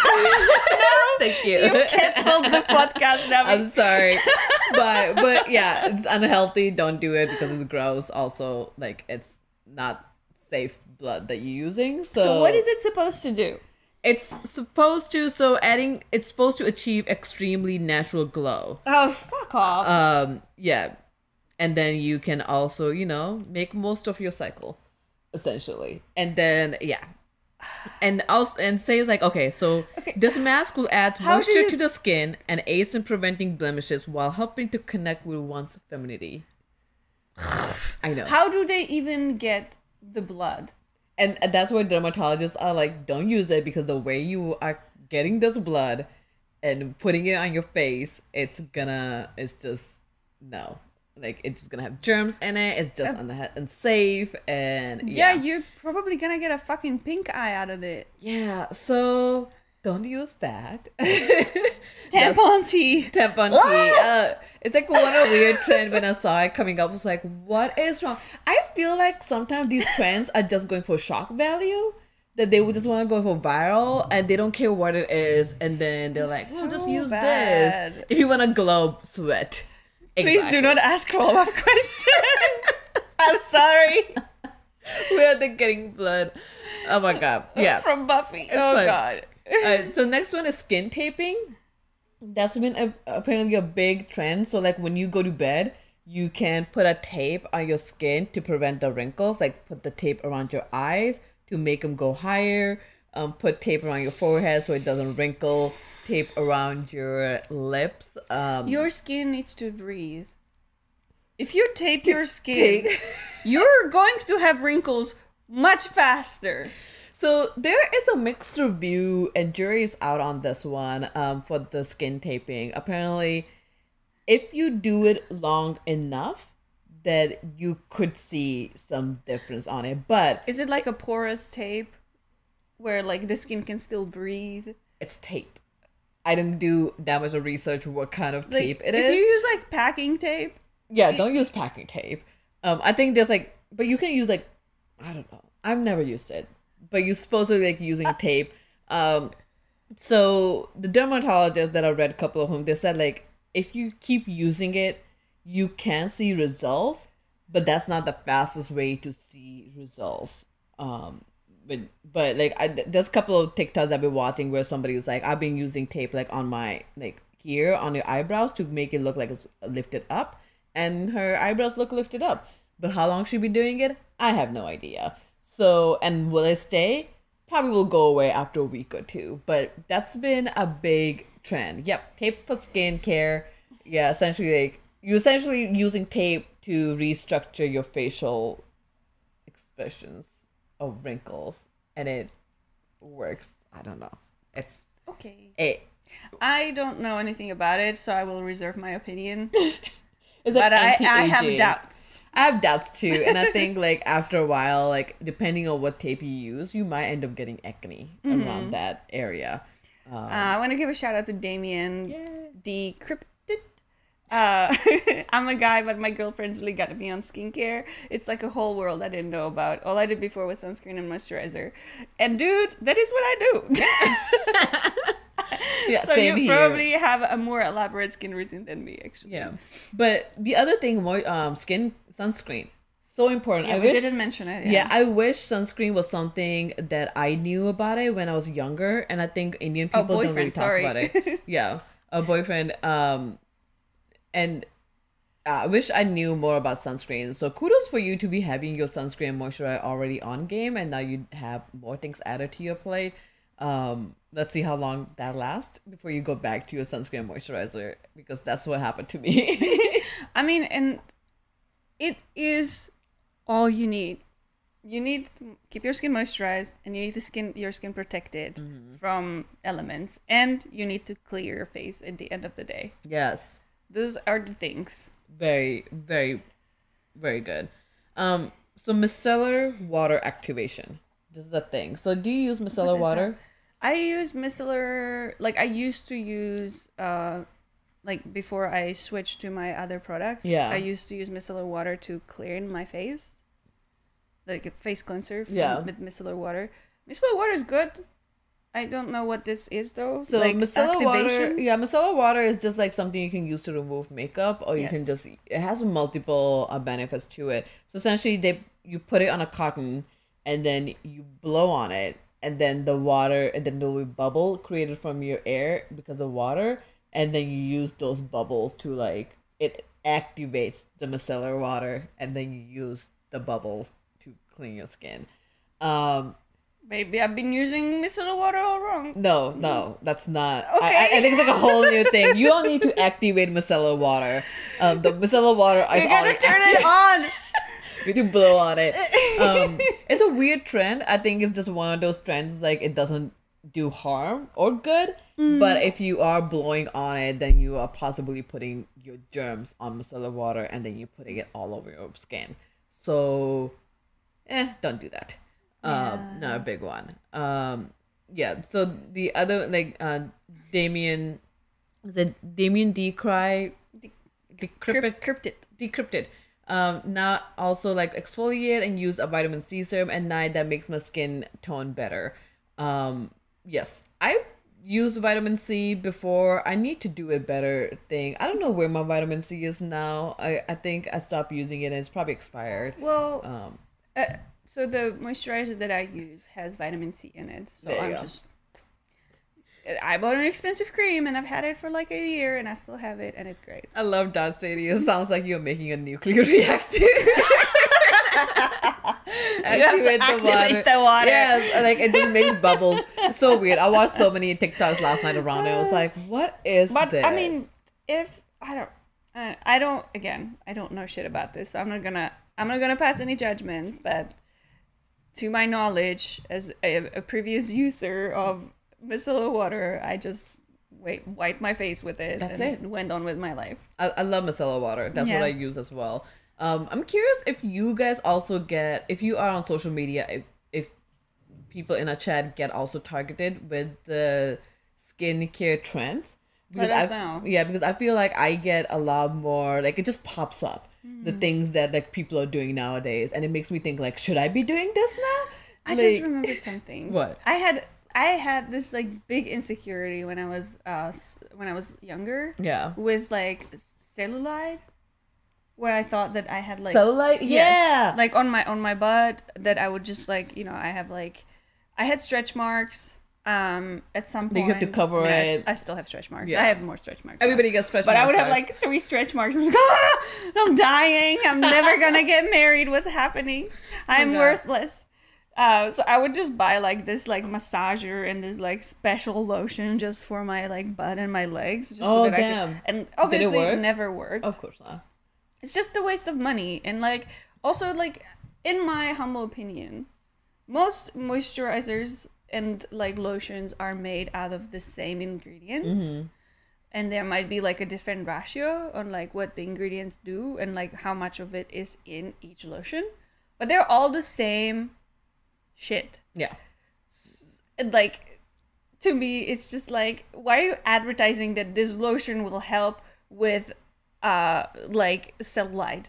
Thank you. you canceled the podcast now. I'm sorry, but but yeah, it's unhealthy. Don't do it because it's gross. Also, like it's not safe blood that you're using. So, so what is it supposed to do? It's supposed to. So adding, it's supposed to achieve extremely natural glow. Oh, fuck off. Um, yeah, and then you can also, you know, make most of your cycle, essentially. And then yeah. And also, and says like, okay, so Okay. this mask will add How moisture you- to the skin and aids in preventing blemishes while helping to connect with one's femininity. I know, How do they even get the blood? and, and that's why dermatologists are like, don't use it because the way you are getting this blood and putting it on your face, it's gonna, it's just no, like it's just gonna have germs in it. It's just unha- unsafe, and Yeah. yeah, you're probably gonna get a fucking pink eye out of it. yeah. So don't use that. Tampon tea. tampon tea. Uh, it's like what a weird trend when I saw it coming up. I was like, what is wrong? I feel like sometimes these trends are just going for shock value. That they would just want to go for viral and they don't care what it is. And then they're like, well, just use bad. this. If you want to glow, sweat. Please do not ask follow-up questions. I'm sorry. We they're getting blood. Oh my god. Yeah. From Buffy. It's oh fine. god. Uh, so next one is skin taping. that's been a, apparently a big trend. So like when you go to bed, you can put a tape on your skin to prevent the wrinkles. Like put the tape around your eyes to make them go higher. Um, put tape around your forehead so it doesn't wrinkle. Tape around your lips. Um, Your skin needs to breathe. If you tape your skin, you're going to have wrinkles much faster. So there is a mixed review, and jury's out on this one um, for the skin taping. Apparently, if you do it long enough, that you could see some difference on it, but Is it like a porous tape where like the skin can still breathe? it's tape. I didn't do that much of research what kind of Like, tape it is. is. you use like packing tape, yeah, don't use packing tape. Um, I think there's like, but you can use like, I don't know. I've never used it, but you're supposedly like using tape. Um, so the dermatologist that I read a couple of them, they said like if you keep using it, you can see results, but that's not the fastest way to see results. Um, but but like I, there's a couple of TikToks I've been watching where somebody was like, I've been using tape like on my like here on your eyebrows to make it look like it's lifted up, and her eyebrows look lifted up. But how long she be doing it? I have no idea. So and will it stay? Probably will go away after a week or two. But that's been a big trend. Yep, tape for skincare. Yeah, essentially like you essentially using tape to restructure your facial expressions of wrinkles and it works. I don't know. It's okay. it I don't know anything about it, so I will reserve my opinion. but I, I have doubts. I have doubts too, and I think like after a while, like depending on what tape you use, you might end up getting acne Mm-hmm. around that area. Um, Uh, I want to give a shout out to Damien Yay. Decrypted. Uh, I'm a guy, but my girlfriend's really got me on skincare. It's like a whole world I didn't know about. All I did before was sunscreen and moisturizer. And dude, that is what I do. yeah, so same you here. probably have a more elaborate skin routine than me, actually. yeah, but the other thing, um, skin sunscreen, so important. Yeah, I we wish didn't mention it. Yeah. I wish sunscreen was something that I knew about it when I was younger, and I think Indian Oh, people don't really talk sorry. about it. Yeah, a boyfriend. Um, and I wish I knew more about sunscreen. So kudos for you to be having your sunscreen and moisturizer already on game, and now you have more things added to your plate. Um, let's see how long that lasts before you go back to your sunscreen moisturizer because that's what happened to me. I mean, and it is all you need. You need to keep your skin moisturized, and you need the skin your skin protected Mm-hmm. from elements, and you need to clear your face at the end of the day. yes. Those are the things. very very very good um so micellar water activation this is a thing so do you use micellar water I use micellar like I used to use uh like before I switched to my other products. Yeah. I used to use micellar water to clean my face. Like a face cleanser Yeah. with micellar water. Micellar water is good. I don't know what this is though. so like micellar water yeah micellar water is just like something you can use to remove makeup or you can just it has multiple uh, benefits to it. So essentially they you put it on a cotton and then you blow on it and then the water and then there will be bubble created from your air because of water and then you use those bubbles to like it activates the micellar water and then you use the bubbles to clean your skin. Um Maybe I've been using micellar water all wrong. no, no, that's not. I, I, Okay. I think it's like a whole new thing. You don't need to activate micellar water. Um, the micellar water You gotta turn it on. You need to blow on it. Um, it's a weird trend. I think it's just one of those trends. Like it doesn't do harm or good, but if you are blowing on it, then you are possibly putting your germs on micellar water, and then you're putting it all over your skin. So, eh, don't do that. Um, not a big one. Um, yeah. So the other like uh, Damien, is it Damien Decry, decrypted, Cryptid. decrypted. Um, now also like exfoliate and use a vitamin C serum at night that makes my skin tone better. Um, yes, I used vitamin C before. I need to do a better thing. I don't know where my vitamin C is now. I, I think I stopped using it and it's probably expired. Well, Um, uh, so the moisturizer that I use has vitamin C in it. So I'm go. just I bought an expensive cream and I've had it for like a year and I still have it and it's great. I love Darth Sadie. It sounds like you're making a nuclear reactor. activate the water. Yes, like it just makes bubbles. It's so weird. I watched so many TikToks last night around it. I was like, what is But this? I mean, if I don't, I don't. Again, I don't know shit about this. So I'm not gonna. I'm not gonna pass any judgments. But to my knowledge, as a, a previous user of micellar water, I just wait, wiped my face with it. That's and it. Went on with my life. I, I love micellar water. That's Yeah. what I use as well. Um, I'm curious if you guys also get if you are on social media if, if people in a chat get also targeted with the skincare trends. Let us I, know. Yeah, because I feel like I get a lot more like it just pops up the Mm. things that like people are doing nowadays, and it makes me think like, should I be doing this now? I Like- just remembered something. What? I had I had this like big insecurity when I was uh when I was younger Yeah. with like cellulite, where I thought that I had like Cellulite? Yes, Yeah. like on my on my butt that I would just like you know I have like I had stretch marks um at some That point. you have to cover I, mean, it. I still have stretch marks. Yeah. I have more stretch marks. now. Everybody gets stretch marks. But I would have like three stretch marks. I'm, just, "Ah! I'm dying. I'm never gonna get married. What's happening? I'm God. worthless. Uh, so I would just buy like this like massager and this like special lotion just for my like butt and my legs. Just Oh, that I damn. could, and obviously work? never worked. Of course not. It's just a waste of money and like also like in my humble opinion, most moisturizers and like lotions are made out of the same ingredients Mm-hmm. and there might be like a different ratio on like what the ingredients do and like how much of it is in each lotion but they're all the same shit Yeah. and like to me it's just like why are you advertising that this lotion will help with uh like cellulite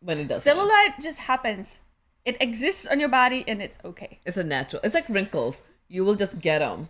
When it does. cellulite just happens it exists on your body and it's okay It's a natural. It's like wrinkles. You will just get them,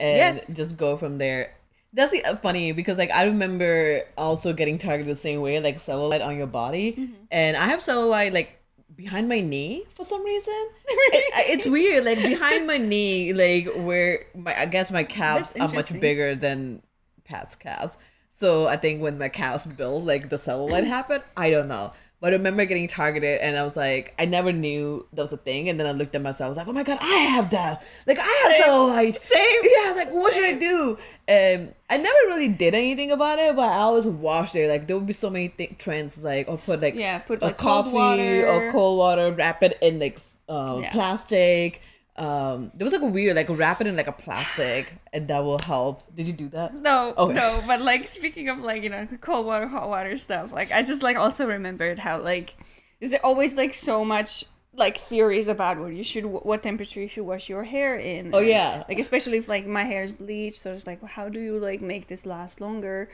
and Yes. just go from there. That's the uh, funny because like I remember also getting targeted the same way, like cellulite on your body, Mm-hmm. and I have cellulite like behind my knee for some reason. It- it's weird, like behind my knee, like where my I guess my calves are much bigger than Pat's calves. So I think when my calves build, like the cellulite happened. I don't know. But I remember getting targeted, and I was like, I never knew that was a thing. And then I looked at myself, I was like, oh my god, I have that. Like I have Same. cellulite. Same. Yeah, I was like, what should I do? Um, I never really did anything about it, but I always watched it. Like there would be so many th- trends, like or put like Yeah, put, a like, cold coffee water. or cold water, wrap it in like uh, Yeah. plastic. Um, there was like a weird like wrap it in like a plastic, and that will help. Did you do that? no Okay. no but like speaking of like you know cold water hot water stuff like i just like also remembered how like is there always like so much like theories about what you should what temperature you should wash your hair in Oh, and, yeah. like especially if like my hair is bleached so it's like how do you like make this last longer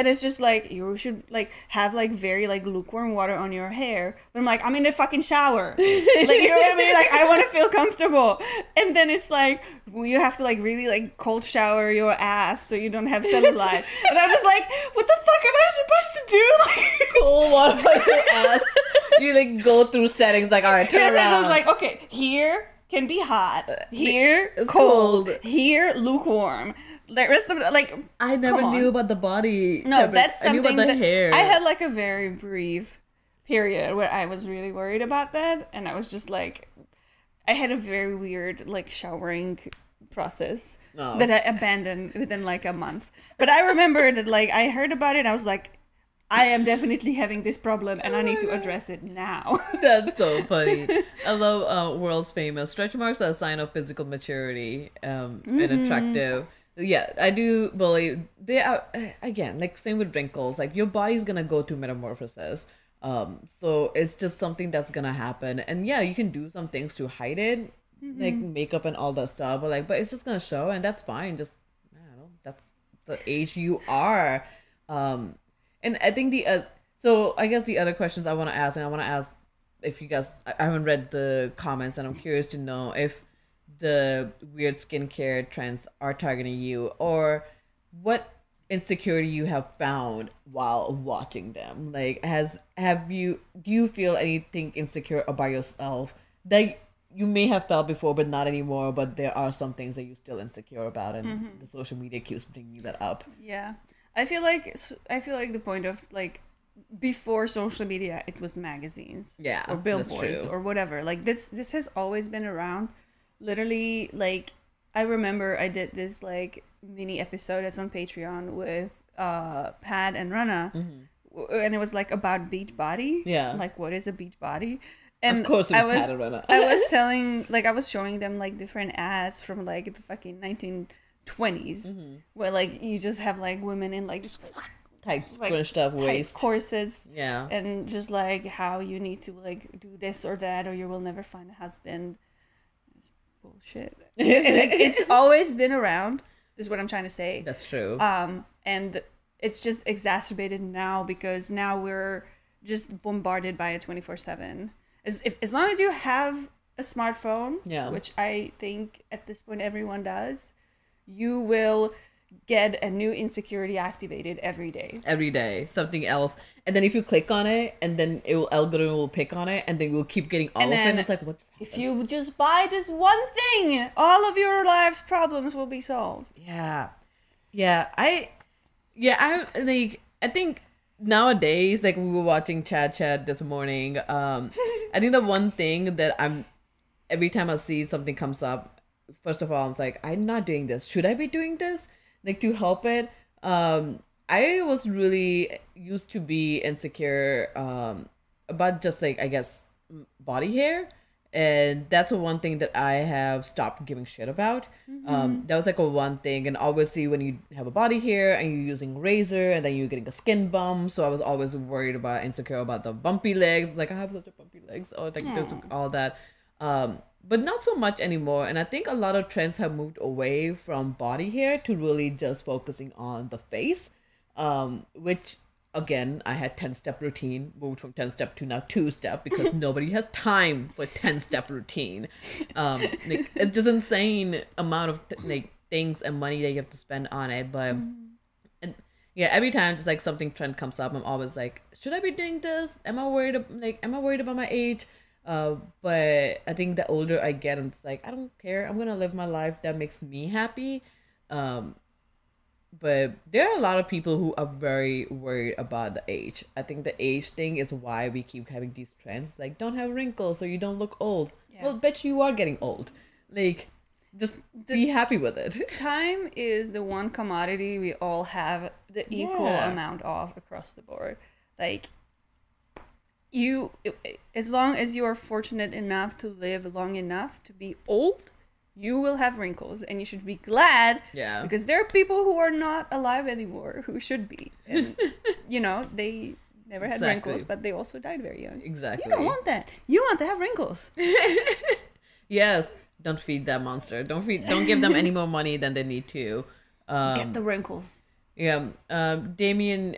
and it's just like you should like have like very like lukewarm water on your hair but i'm like i'm in the fucking shower like you know what i mean like i want to feel comfortable and then it's like you have to like really like cold shower your ass so you don't have cellulite and i'm just like what the fuck am i supposed to do like Cold water on your ass. You like go through settings, like all right, turn Yes, around. I was like, okay, here can be hot, uh, here cold, cold. here lukewarm. The rest of like, I never knew about the body. No, temperature. that's I knew something about the that hair. I had like a very brief period where I was really worried about that, and I was just like, I had a very weird like showering process Oh. that I abandoned within like a month. But I remember that like I heard about it, I was like, I am definitely having this problem, and I need to address it now. That's so funny. I love uh, world's famous stretch marks are a sign of physical maturity um, Mm-hmm. and attractive. Yeah, I do believe they are again like same with wrinkles. Like your body's gonna go through metamorphosis. Um, so it's just something that's gonna happen. And yeah, you can do some things to hide it, like Mm-hmm. makeup and all that stuff. But like, but it's just gonna show, and that's fine. Just I don't know. That's the age you are. Um, and I think the uh, so I guess the other questions I want to ask, and I want to ask if you guys I haven't read the comments, and I'm curious to know if the weird skincare trends are targeting you, or what insecurity you have found while watching them. Like, has have you do you feel anything insecure about yourself that you may have felt before, but not anymore. But there are some things that you're still insecure about, and Mm-hmm. the social media keeps bringing you that up. Yeah, I feel like i feel like the point of like before social media, it was magazines, Yeah, or billboards, or whatever. Like this, this has always been around. Literally, like I remember I did this like mini episode that's on Patreon with uh Pat and Rana, w- and it was like about beach body. Mm-hmm. Yeah. like what is a beach body? And Of course, it I was was and Rana. I was telling like I was showing them like different ads from like the fucking 1920s Mm-hmm. where like you just have like women in like just Tight, like scrunched up waist. corsets Yeah. and just like how you need to like do this or that or you will never find a husband. Bullshit. It's, it's always been around. This is what I'm trying to say. That's true. Um, and it's just exacerbated now because now we're just bombarded by it 24 7. As, if, as long as you have a smartphone, Yeah. which I think at this point everyone does, you will get a new insecurity activated every day. Every day, something else, and then if you click on it, and then it will algorithm will pick on it, and then you'll keep getting all And of it. And it's like, what's If you just buy this one thing, all of your life's problems will be solved. Yeah. Yeah, I yeah, I like I think nowadays like we were watching Chat Chat this morning. Um I think the one thing that I'm every time I see something comes up, first of all, I'm like, I'm not doing this. Should I be doing this? Like to help it. Um I was really used to be insecure um about just like I guess body hair and that's the one thing that I have stopped giving shit about. Um, that was like a one thing, and obviously when you have a body hair and you're using razor, and then you're getting a skin bump, so I was always worried about insecure about the bumpy legs. It's like I have such a bumpy legs, or like there's all that. Um, but not so much anymore, and I think a lot of trends have moved away from body hair to really just focusing on the face, um, which again i had 10 step routine moved from 10 step to now 2 step because nobody has time for 10 step routine. Um like, it's just insane amount of like things and money that you have to spend on it but and yeah every time just like something trend comes up i'm always like should i be doing this? Am i worried like am i worried about my age uh but i think the older i get i'm just like i don't care i'm gonna live my life that makes me happy um but there are a lot of people who are very worried about the age. I think the age thing is why we keep having these trends like don't have wrinkles so you don't look old. Yeah. Well, bet you are getting old. Like, just be happy with it. Time is the one commodity we all have the equal Yeah. amount of across the board. Like, you, as long as you are fortunate enough to live long enough to be old, you will have wrinkles, and you should be glad. Yeah. Because there are people who are not alive anymore who should be. And, you know, they never had Exactly. wrinkles, but they also died very young. Exactly. You don't want that. You want to have wrinkles. yes. Don't feed that monster. Don't feed. Don't give them any more money than they need to. Um, Get the wrinkles. Yeah, um, Damien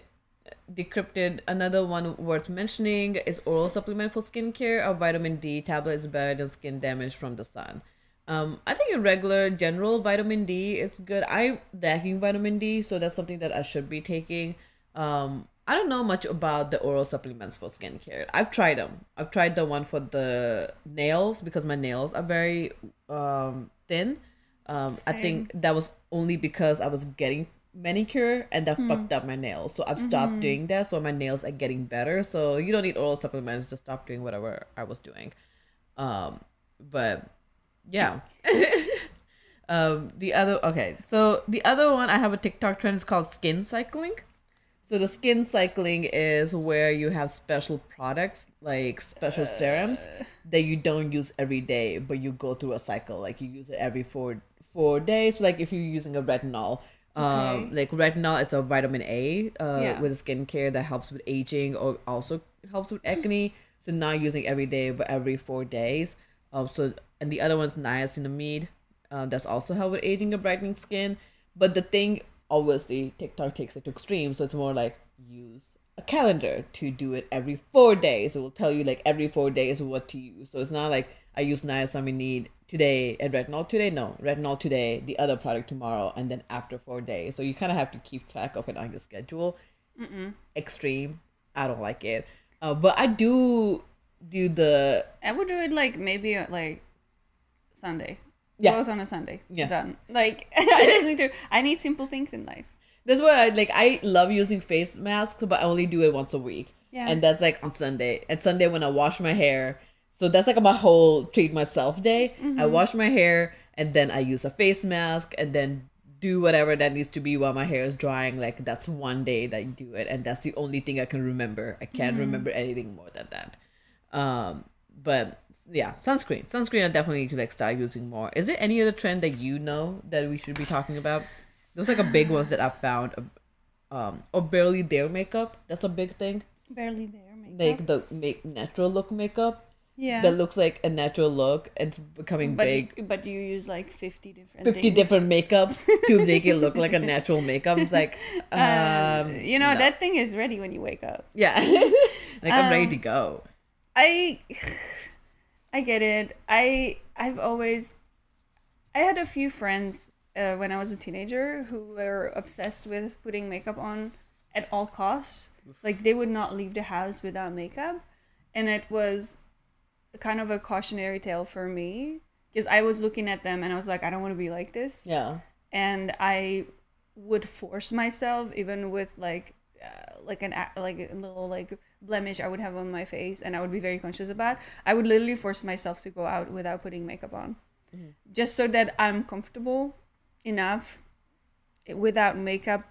decrypted another one worth mentioning is oral supplement for skincare. A vitamin D tablet is better than skin damage from the sun. Um, I think a regular general vitamin D is good. I'm lacking vitamin D, so that's something that I should be taking. Um, I don't know much about the oral supplements for skincare. I've tried them. I've tried the one for the nails because my nails are very um, thin. Um, I think that was only because I was getting manicure and that fucked up my nails. So I've stopped doing that. So my nails are getting better. So you don't need oral supplements. Just stop doing whatever I was doing. Um, but yeah. um, the other okay. So the other one I have a TikTok trend is called skin cycling. So the skin cycling is where you have special products like special serums that you don't use every day, but you go through a cycle. Like you use it every four four days. So like if you're using a retinol, um, Okay. like retinol is a vitamin A uh, Yeah. with skincare that helps with aging or also helps with acne. So not using every day, but every four days. Um, so and the other one's niacinamide. Uh, that's also help with aging and brightening skin. But the thing, obviously, TikTok takes it to extreme. So it's more like use a calendar to do it every four days. It will tell you like every four days what to use. So it's not like I use niacinamide today and retinol today. No, retinol today, the other product tomorrow, and then after four days. So you kind of have to keep track of it on your schedule. Extreme. I don't like it. Uh, but I do do the I would do it like maybe uh, like Sunday. Yeah. Goes on a Sunday. Yeah. Done. Like I just need to. I need simple things in life. That's why I like I love using face masks, but I only do it once a week. Yeah. And that's like on Sunday. And Sunday when I wash my hair. So that's like my whole treat myself day. I Mm-hmm. wash my hair and then I use a face mask and then do whatever that needs to be while my hair is drying. Like that's one day that I do it and that's the only thing I can remember. I can't Mm-hmm. remember anything more than that. Um but yeah, sunscreen. Sunscreen I definitely need to like start using more. Is there any other trend that you know that we should be talking about? Those like a big ones that I found. Um, or barely there makeup. That's a big thing. Barely there. Makeup. Like the make natural look makeup yeah. that looks like a natural look and it's becoming but big. but you use like fifty different. 50 things. different makeups to make it look like a natural makeup. It's like, um, Um, you know no. that thing is ready when you wake up. Yeah. like I'm ready Um, to go. I I get it. I I've always I had a few friends uh, when I was a teenager who were obsessed with putting makeup on at all costs. Like they would not leave the house without makeup, and it was kind of a cautionary tale for me because I was looking at them and I was like, I don't want to be like this Yeah. and I would force myself, even with like uh, like an like a little like blemish I would have on my face, and I would be very conscious about. I would literally force myself to go out without putting makeup on, just so that I'm comfortable enough without makeup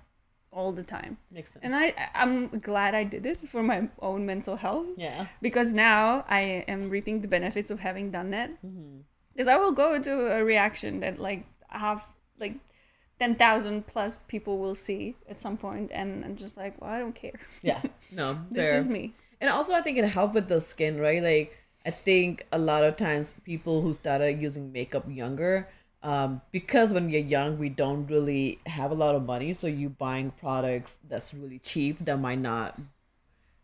all the time. Makes sense. And I I'm glad I did it for my own mental health yeah. because now I am reaping the benefits of having done that. Mm-hmm. Because I will go into a reaction that like have like ten thousand plus people will see at some point, and I'm just like, well, I don't care. Yeah. No. This fair. is me. And also, I think it helped with the skin, right? Like, I think a lot of times people who started using makeup younger, um, because when you're young, we don't really have a lot of money, so you buying products that's really cheap that might not.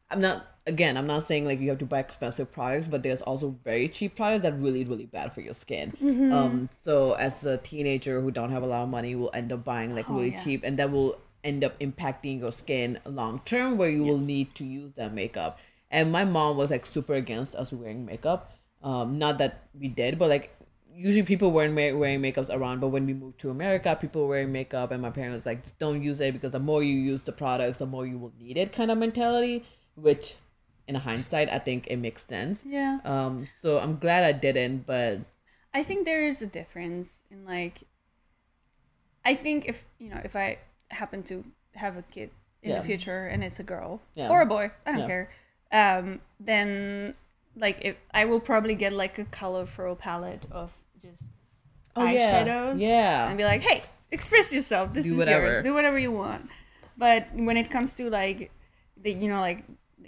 I'm not again. I'm not saying like you have to buy expensive products, but there's also very cheap products that really really bad for your skin. Um, so as a teenager who don't have a lot of money, will end up buying like really yeah. cheap, and that will end up impacting your skin long term, where you will need to use that makeup. And my mom was like super against us wearing makeup. Um, not that we did, but like usually people weren't ma- wearing makeups around. But when we moved to America, people were wearing makeup, and my parents like, just don't use it because the more you use the products, the more you will need it, kind of mentality. Which, in hindsight, I think it makes sense. Yeah. Um, so I'm glad I didn't, but I think there is a difference in like. I think if you know if I happen to have a kid in Yeah. the future and it's a girl Yeah. or a boy, I don't Yeah. care. Um, then like if I will probably get like a colorful palette of just Oh, yeah. eyeshadows. Yeah. And be like, hey, express yourself. This Do is whatever. yours. Do whatever you want. But when it comes to like the you know like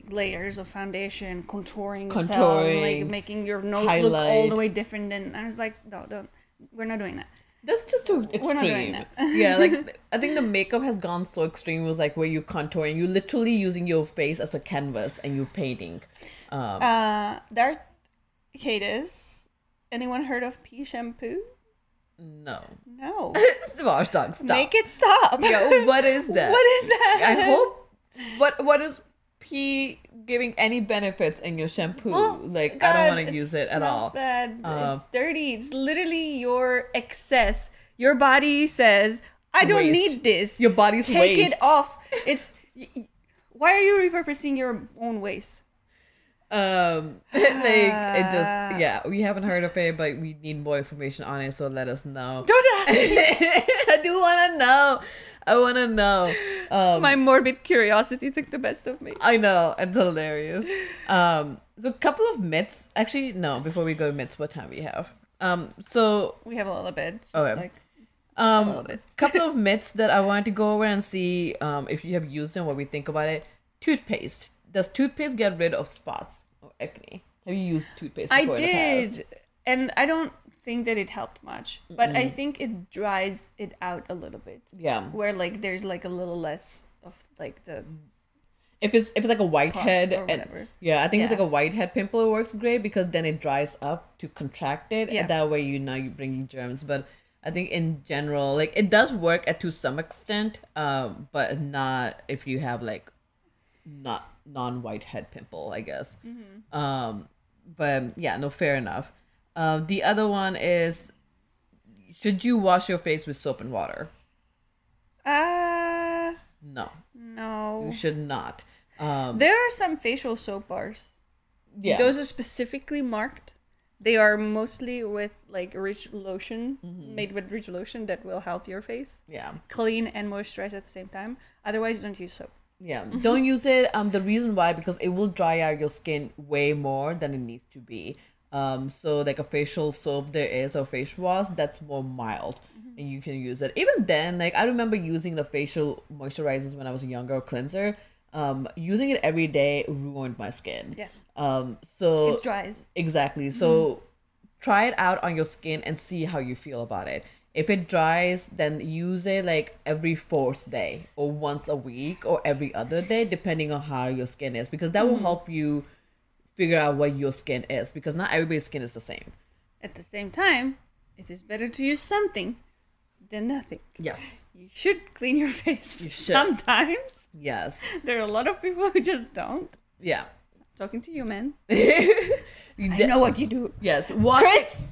layers of foundation, contouring, yourself, Contouring, like making your nose look all the way different, and I was like, no, don't. We're not doing that. That's just too extreme. We're not doing that. yeah, like I think the makeup has gone so extreme. It was like where you contouring, you literally using your face as a canvas and you're painting. Um, Uh, Darth Cadis. Anyone heard of pea shampoo? no. No. Watch dog, stop. Make it stop. Yo, what is that? What is that? I hope. What What is pea giving any benefits in your shampoo? Like I don't want to use it at all. Bad. Um, it's dirty. It's literally your excess. Your body says, "I don't Waste. need this. Your body's Take waste. it off." It's. Why are you repurposing your own waste? Um, like it Ah. just yeah, we haven't heard of it, but we need more information on it. So let us know. Don't. I do want to know. I want to know. Um, My morbid curiosity took the best of me. I know it's hilarious. Um, so a couple of myths. Actually, no. Before we go to myths, what time we have? Um, so We have a little bit. Just Okay. like a little um, bit. couple of myths that I wanted to go over and see um if you have used them, what we think about it. Toothpaste. Does toothpaste get rid of spots or acne? Have you used toothpaste? I before in the past? did, and I don't think that it helped much, but I think it dries it out a little bit. Yeah. Where like there's like a little less of like the If it's if it's like a whitehead and whatever. yeah, I think it's like a whitehead pimple. It works great because then it dries up to contract it. Yeah. And that way you know you're bringing germs. But I think in general, like it does work at to some extent, um, but not if you have like not non whitehead pimple, I guess. Mm-hmm. Um, but yeah, no, fair enough. Um, the other one is should you wash your face with soap and water? Uh No, no. you should not. Um, There are some facial soap bars. yeah, Those are specifically marked. They are mostly with like rich lotion, Mm-hmm. made with rich lotion that will help your face yeah. clean and moisturize at the same time. Otherwise, don't use soap. Yeah, don't use it. Um, the reason why because it will dry out your skin way more than it needs to be. Um, so like a facial soap there is or face wash that's more mild, and you can use it. Even then, like I remember using the facial moisturizers when I was a younger, cleanser. Um, using it every day ruined my skin. Yes. Um, so It dries. Exactly. So try it out on your skin and see how you feel about it. If it dries, then use it like every fourth day or once a week or every other day, depending on how your skin is, because that will mm-hmm. help you figure out what your skin is, because not everybody's skin is the same. At the same time, it is better to use something than nothing. Yes. You should clean your face. You should. Sometimes. Yes. There are a lot of people who just don't. Yeah. Talking to you, man. You I know what you do. Yes. what Chris,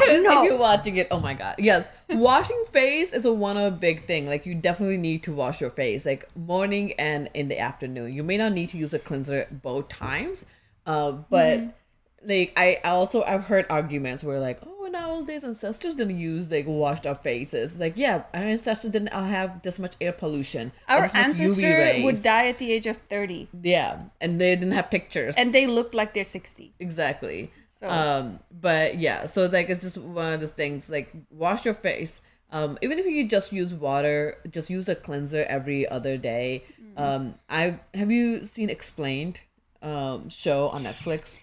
Know. if you're watching it, oh my god, yes, washing face is a one of a big thing. Like you definitely need to wash your face, like morning and in the afternoon. You may not need to use a cleanser both times, uh, but Mm-hmm. like I I also I've heard arguments where like, oh, nowadays ancestors didn't use like washed up faces. It's like yeah, our ancestors didn't have this much air pollution. Our this much UV ancestor would die at the age of 30 Yeah, and they didn't have pictures. and they look like they're 60. Exactly. So- Um, but yeah, so like it's just one of those things. Like wash your face. Um, even if you just use water, just use a cleanser every other day. Mm-hmm. Um, I have you seen Explained um show on Netflix?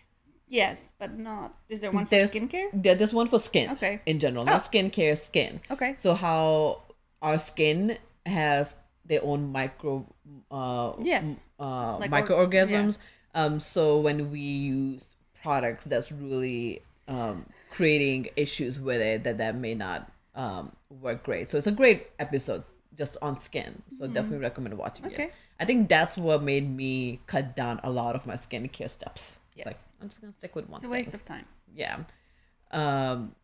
Yes, but not. Is there one for There's skincare? There, there's one for skin. Okay. In general, not skincare, skin. Okay. So how our skin has their own micro uh Yes. uh Like org- microorganisms um so when we use products that's really um creating issues with it that that may not um work great so it's a great episode just on skin so definitely recommend watching Mm-hmm. Okay. it i think that's what made me cut down a lot of my skincare steps Yes. like i'm just gonna stick with one It's a thing waste of time. yeah. Um,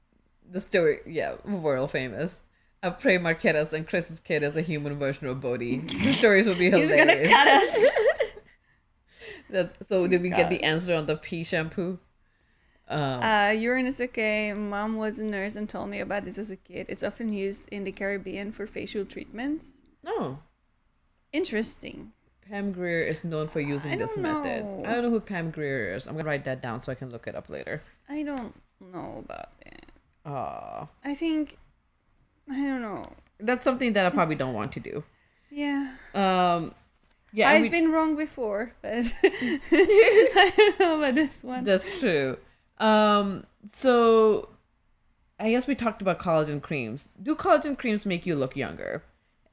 the story, yeah, world famous. I pray Marketa's and Chris's kid is a human version of Bodhi. The stories will be hilarious. He's gonna cut us. That's so. Did we get the answer on the pea shampoo? Um, Uh, urine is okay. Mom was a nurse and told me about this as a kid. It's often used in the Caribbean for facial treatments. no. Interesting. Pam Grier is known for using this don't method. I don't know who Pam Grier is. I'm gonna write that down so I can look it up later. I don't know about that. Ah, I think I don't know. that's something that I probably don't want to do. Yeah. Um, yeah, I've we- been wrong before, but I don't know about this one. That's true. Um, so I guess we talked about collagen creams. Do collagen creams make you look younger?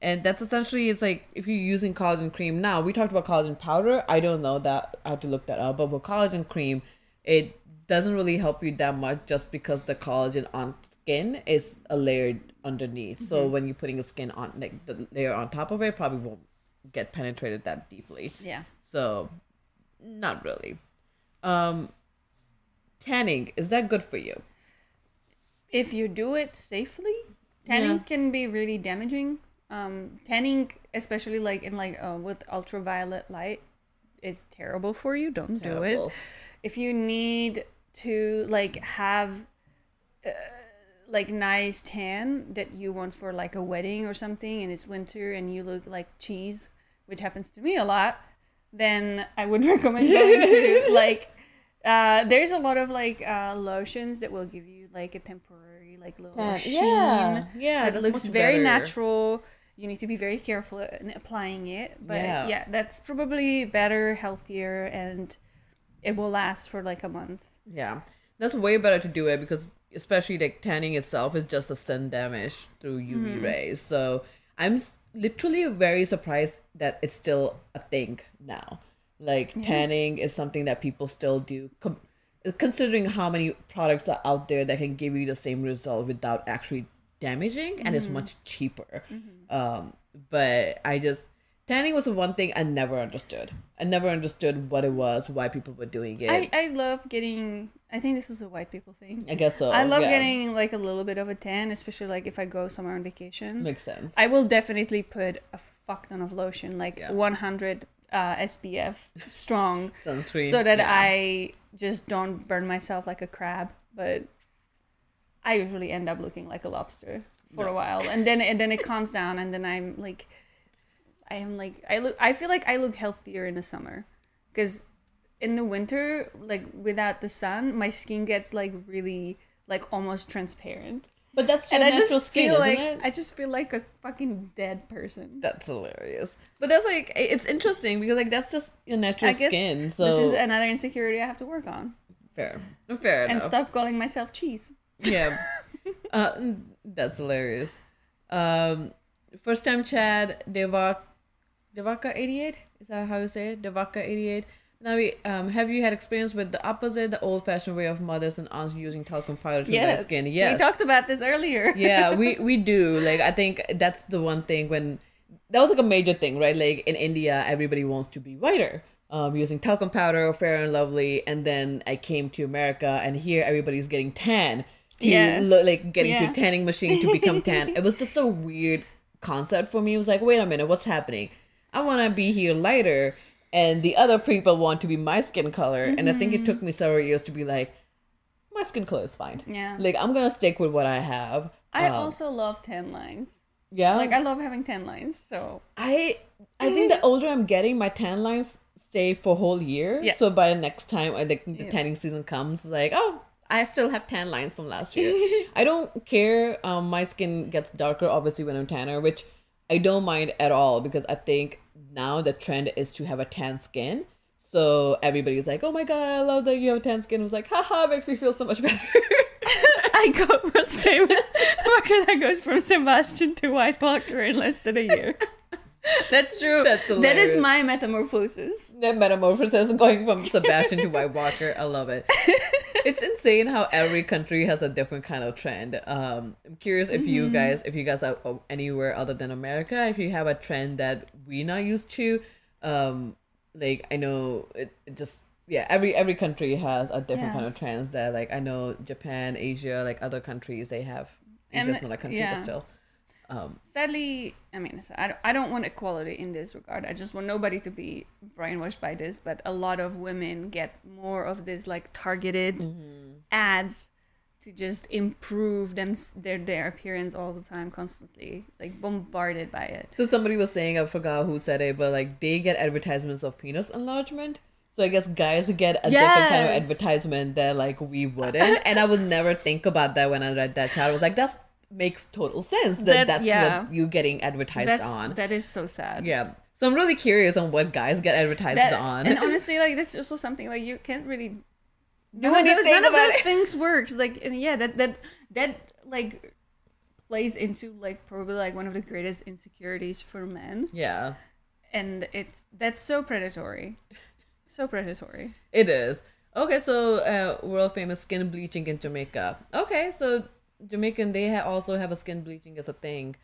And that's essentially it's like if you're using collagen cream now. We talked about collagen powder. I don't know that I have to look that up. But with collagen cream, it doesn't really help you that much just because the collagen on skin is a layer underneath. So when you're putting a skin on like the layer on top of it, probably won't get penetrated that deeply. yeah. So, not really. Um, tanning is that good for you? If you do it safely, tanning Yeah. can be really damaging. Um, tanning, especially like in like uh, with ultraviolet light, is terrible for you. Don't do it. If you need to like have uh, like nice tan that you want for like a wedding or something and it's winter and you look like cheese which happens to me a lot then i would recommend going to like uh, there's a lot of like uh, lotions that will give you like a temporary like little Tan- sheen yeah, yeah, that looks very better. natural you need to be very careful in applying it but Yeah. yeah that's probably better healthier and it will last for like a month. Yeah, that's way better to do it because especially like tanning itself is just a sun damage through UV rays. So I'm literally very surprised that it's still a thing now. Like mm-hmm. tanning is something that people still do. Com- considering how many products are out there that can give you the same result without actually damaging and it's mm-hmm. much cheaper mm-hmm. um but i just tanning was the one thing i never understood I never understood what it was, why people were doing it. I, I love getting I think this is a white people thing. I guess so. I love yeah. getting like a little bit of a tan, especially like if I go somewhere on vacation. Makes sense. I will definitely put a fuck ton of lotion, like Yeah. 100 uh, SPF strong, Sunscreen. so that yeah. I just don't burn myself like a crab. But I usually end up looking like a lobster for a while, and then and then it calms down, and then I'm like, I am like I look. I feel like I look healthier in the summer, because in the winter, like without the sun, my skin gets like really like almost transparent But that's your and I just skin, feel like it? I just feel like a fucking dead person. That's hilarious. But that's like it's interesting because like that's just your natural skin. So This is another insecurity I have to work on, fair, fair and enough. stop calling myself cheese. Yeah, uh, that's hilarious. Um, first time Chad Devak Devaka eighty eight is that how you say it? Devaka eighty eight. Now, we, um, have you had experience with the opposite, the old fashioned way of mothers and aunts using talcum powder to their skin? Yes, we talked about this earlier. yeah we we do like i think that's the one thing when that was like a major thing right like in india everybody wants to be whiter um, using talcum powder fair and lovely and then i came to america and here everybody's getting tan Yeah. look like getting Yeah. to tanning machine to become tan it was just a weird concept for me it was like wait a minute what's happening i want to be here lighter and the other people want to be my skin color and i think it took me several years to be like my skin color is fine Yeah. like i'm gonna stick with what i have I Um, also love tan lines. yeah. Like I love having tan lines. So I I think the older I'm getting, my tan lines stay for a whole year. Yeah. So by the next time I think the Yeah. tanning season comes, it's like, oh, I still have tan lines from last year. I don't care. Um, my skin gets darker obviously when I'm tanner, which I don't mind at all because I think now the trend is to have a tan skin. So everybody's like, oh my god, I love that you have a tan skin. I was like, haha, makes me feel so much better. I got world famous. Walker that goes from Sebastian to White Walker in less than a year. That's true. That's that is my metamorphosis. the metamorphosis going from Sebastian to White Walker. I love it. It's insane how every country has a different kind of trend. Um, I'm curious if Mm-hmm. you guys, if you guys are anywhere other than America, if you have a trend that we're not used to. Um, like I know it, it just yeah, every every country has a different Yeah. kind of trends that like I know Japan, Asia, like other countries they have. And, Asia's not a country, yeah. but still. Um, Sadly, I mean, I don't, I don't want equality in this regard. I just want nobody to be brainwashed by this. But a lot of women get more of this like targeted Mm-hmm. ads to just improve them their their appearance all the time, constantly like bombarded by it. So somebody was saying, I forgot who said it, but like they get advertisements of penis enlargement. So I guess guys get a different kind of advertisement that like we wouldn't. and I would never think about that when I read that chat. I was like, that makes total sense. That, That- that's yeah. what you're getting advertised That's on. that is so sad. yeah. So I'm really curious on what guys get advertised That, on. and honestly, like that's also something like you can't really Do none of those, anything none of those it. things works. Like and yeah, that that that like plays into like probably like one of the greatest insecurities for men, yeah, and it's that's so predatory, so predatory. it is. Okay, so uh, world famous skin bleaching in Jamaica. Okay, so Jamaican they ha- also have a skin bleaching as a thing.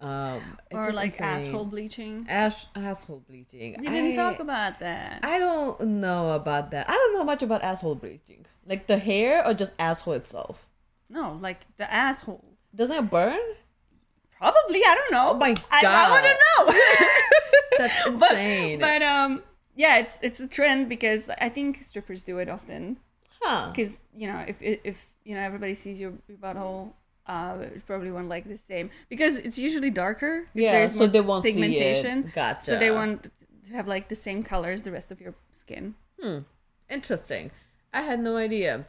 Um, it's or like insane. asshole bleaching. Ash- asshole bleaching. You didn't I- talk about that. I don't know about that. I don't know much about asshole bleaching. Like the hair or just asshole itself. no, like the asshole. Doesn't it burn? Probably, I don't know. Oh my I, I want God. to know. That's but, insane. but um, yeah, it's it's a trend because I think strippers do it often. huh. because you know if if if, you know everybody sees your, your butthole uh it's probably want like the same because it's usually darker. Yeah, there's so they won't see it. Gotcha. so they want to have like the same color as the rest of your skin Hmm. Interesting. I had no idea.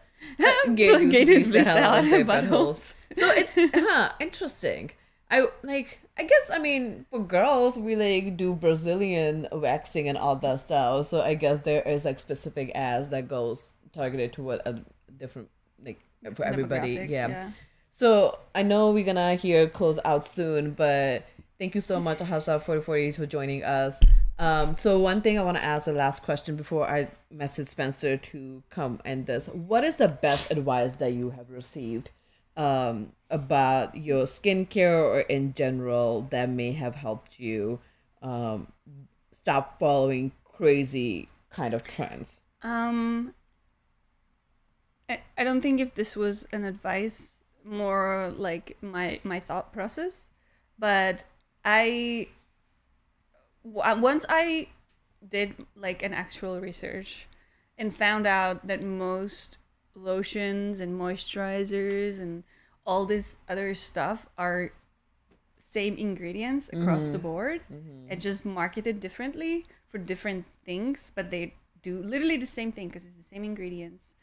Gay Gay dudes bleach the bleach hell out their buttholes. So it's huh, interesting. I like I guess I mean for girls we like do Brazilian waxing and all that stuff. So I guess there is like specific ads that goes targeted to what a different like for everybody. Demographic, Yeah. So I know we're gonna hear close out soon, but thank you so much, Hasha, for for for joining us. Um, so one thing I want to ask the last question before I message Spencer to come end this: What is the best advice that you have received um, about your skincare or in general that may have helped you um, stop following crazy kind of trends? Um, I, I don't think if this was an advice, more like my my thought process, but I w- once I did like an actual research and found out that most lotions and moisturizers and all this other stuff are same ingredients across the mm-hmm. board mm-hmm. and just marketed differently for different things but they do literally the same thing because it's the same ingredients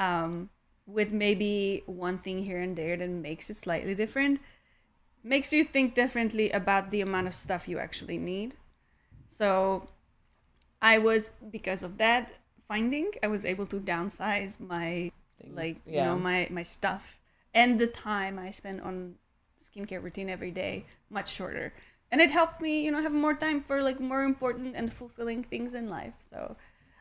um, with maybe one thing here and there that makes it slightly different makes you think differently about the amount of stuff you actually need. So i was because of that finding i was able to downsize my Things, like you know my my stuff and the time i spend on skincare routine every day much shorter. And it helped me you know have more time for like more important and fulfilling things in life. So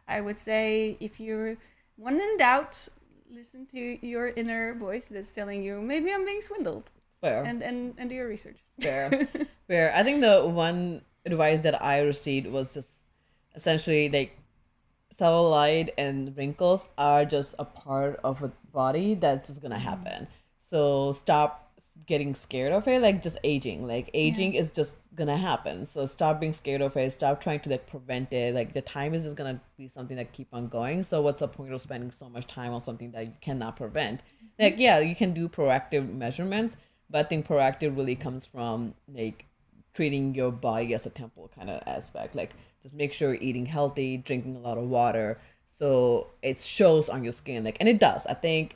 i would say if you're when in doubt listen to your inner voice that's telling you maybe i'm being swindled Fair. and and and do your research Fair. Fair. I think the one advice that I received was just essentially like cellulite and wrinkles are just a part of a body that's just gonna mm-hmm. happen. So stop getting scared of it, like just aging. Like aging is just gonna happen. So stop being scared of it. Stop trying to like prevent it. Like the time is just gonna be something that keep on going. So what's the point of spending so much time on something that you cannot prevent? Mm-hmm. Like yeah, you can do proactive measurements, but I think proactive really comes from like treating your body as a temple kind of aspect. Like just make sure you're eating healthy, drinking a lot of water, so it shows on your skin. Like, and it does. I think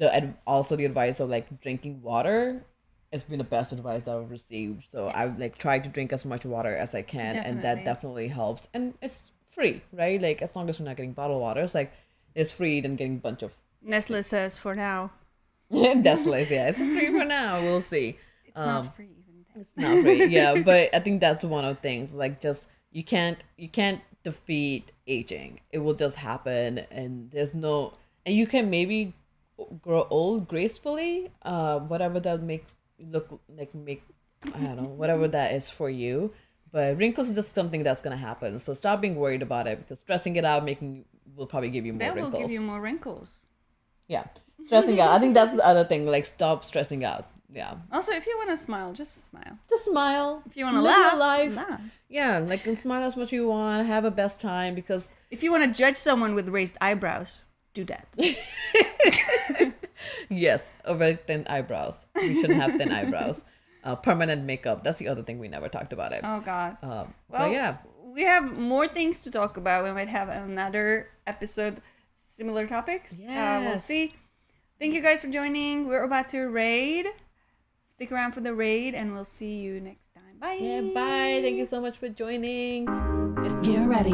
the ad- also the advice of like drinking water has been the best advice that I've received. So I've like tried to drink as much water as I can, and that Definitely. definitely helps. And it's free, right? Like as long as you're not getting bottled water, it's like it's free than getting a bunch of Nestlé says for now Desolate, yeah. It's free for now. We'll see. it's Um, not free even It's not free, yeah. But I think that's one of the things. Like, just you can't you can't defeat aging. It will just happen, and there's no. And you can maybe grow old gracefully. Uh, whatever that makes look like make. I don't know. Whatever that is for you. But wrinkles is just something that's gonna happen. So stop being worried about it because stressing it out making will probably give you more that will wrinkles. give you more wrinkles Yeah. Stressing out. I think that's the other thing. Like, stop stressing out. Yeah. also if you want to smile just smile Just smile. if you want to laugh your life. laugh Yeah. Like, and smile as much as you want. Have a best time because, If you want to judge someone with raised eyebrows, do that. yes, over thin eyebrows. We shouldn't have thin eyebrows. Uh, permanent makeup. That's the other thing we never talked about it. oh God. Um, Well, but yeah. we have more things to talk about. We might have another episode, similar topics. Uh, we'll see. Thank you guys for joining. We're about to raid. Stick around for the raid, and we'll see you next time. Bye. Yeah, bye. Thank you so much for joining. It- Get ready,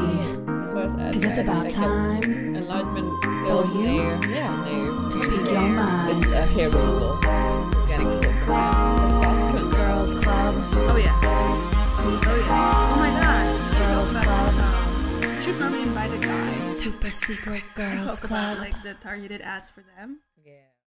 as far as cause it's about time Enlargement pills For you there. Yeah, there. to speak your mind. It's a hair removal. Getting so around. Testosterone. Girls Club, Oh yeah. Oh yeah. Oh my God. Girls Club, should probably invite a guy. Super Secret Girls Talk Club. about like the targeted ads for them.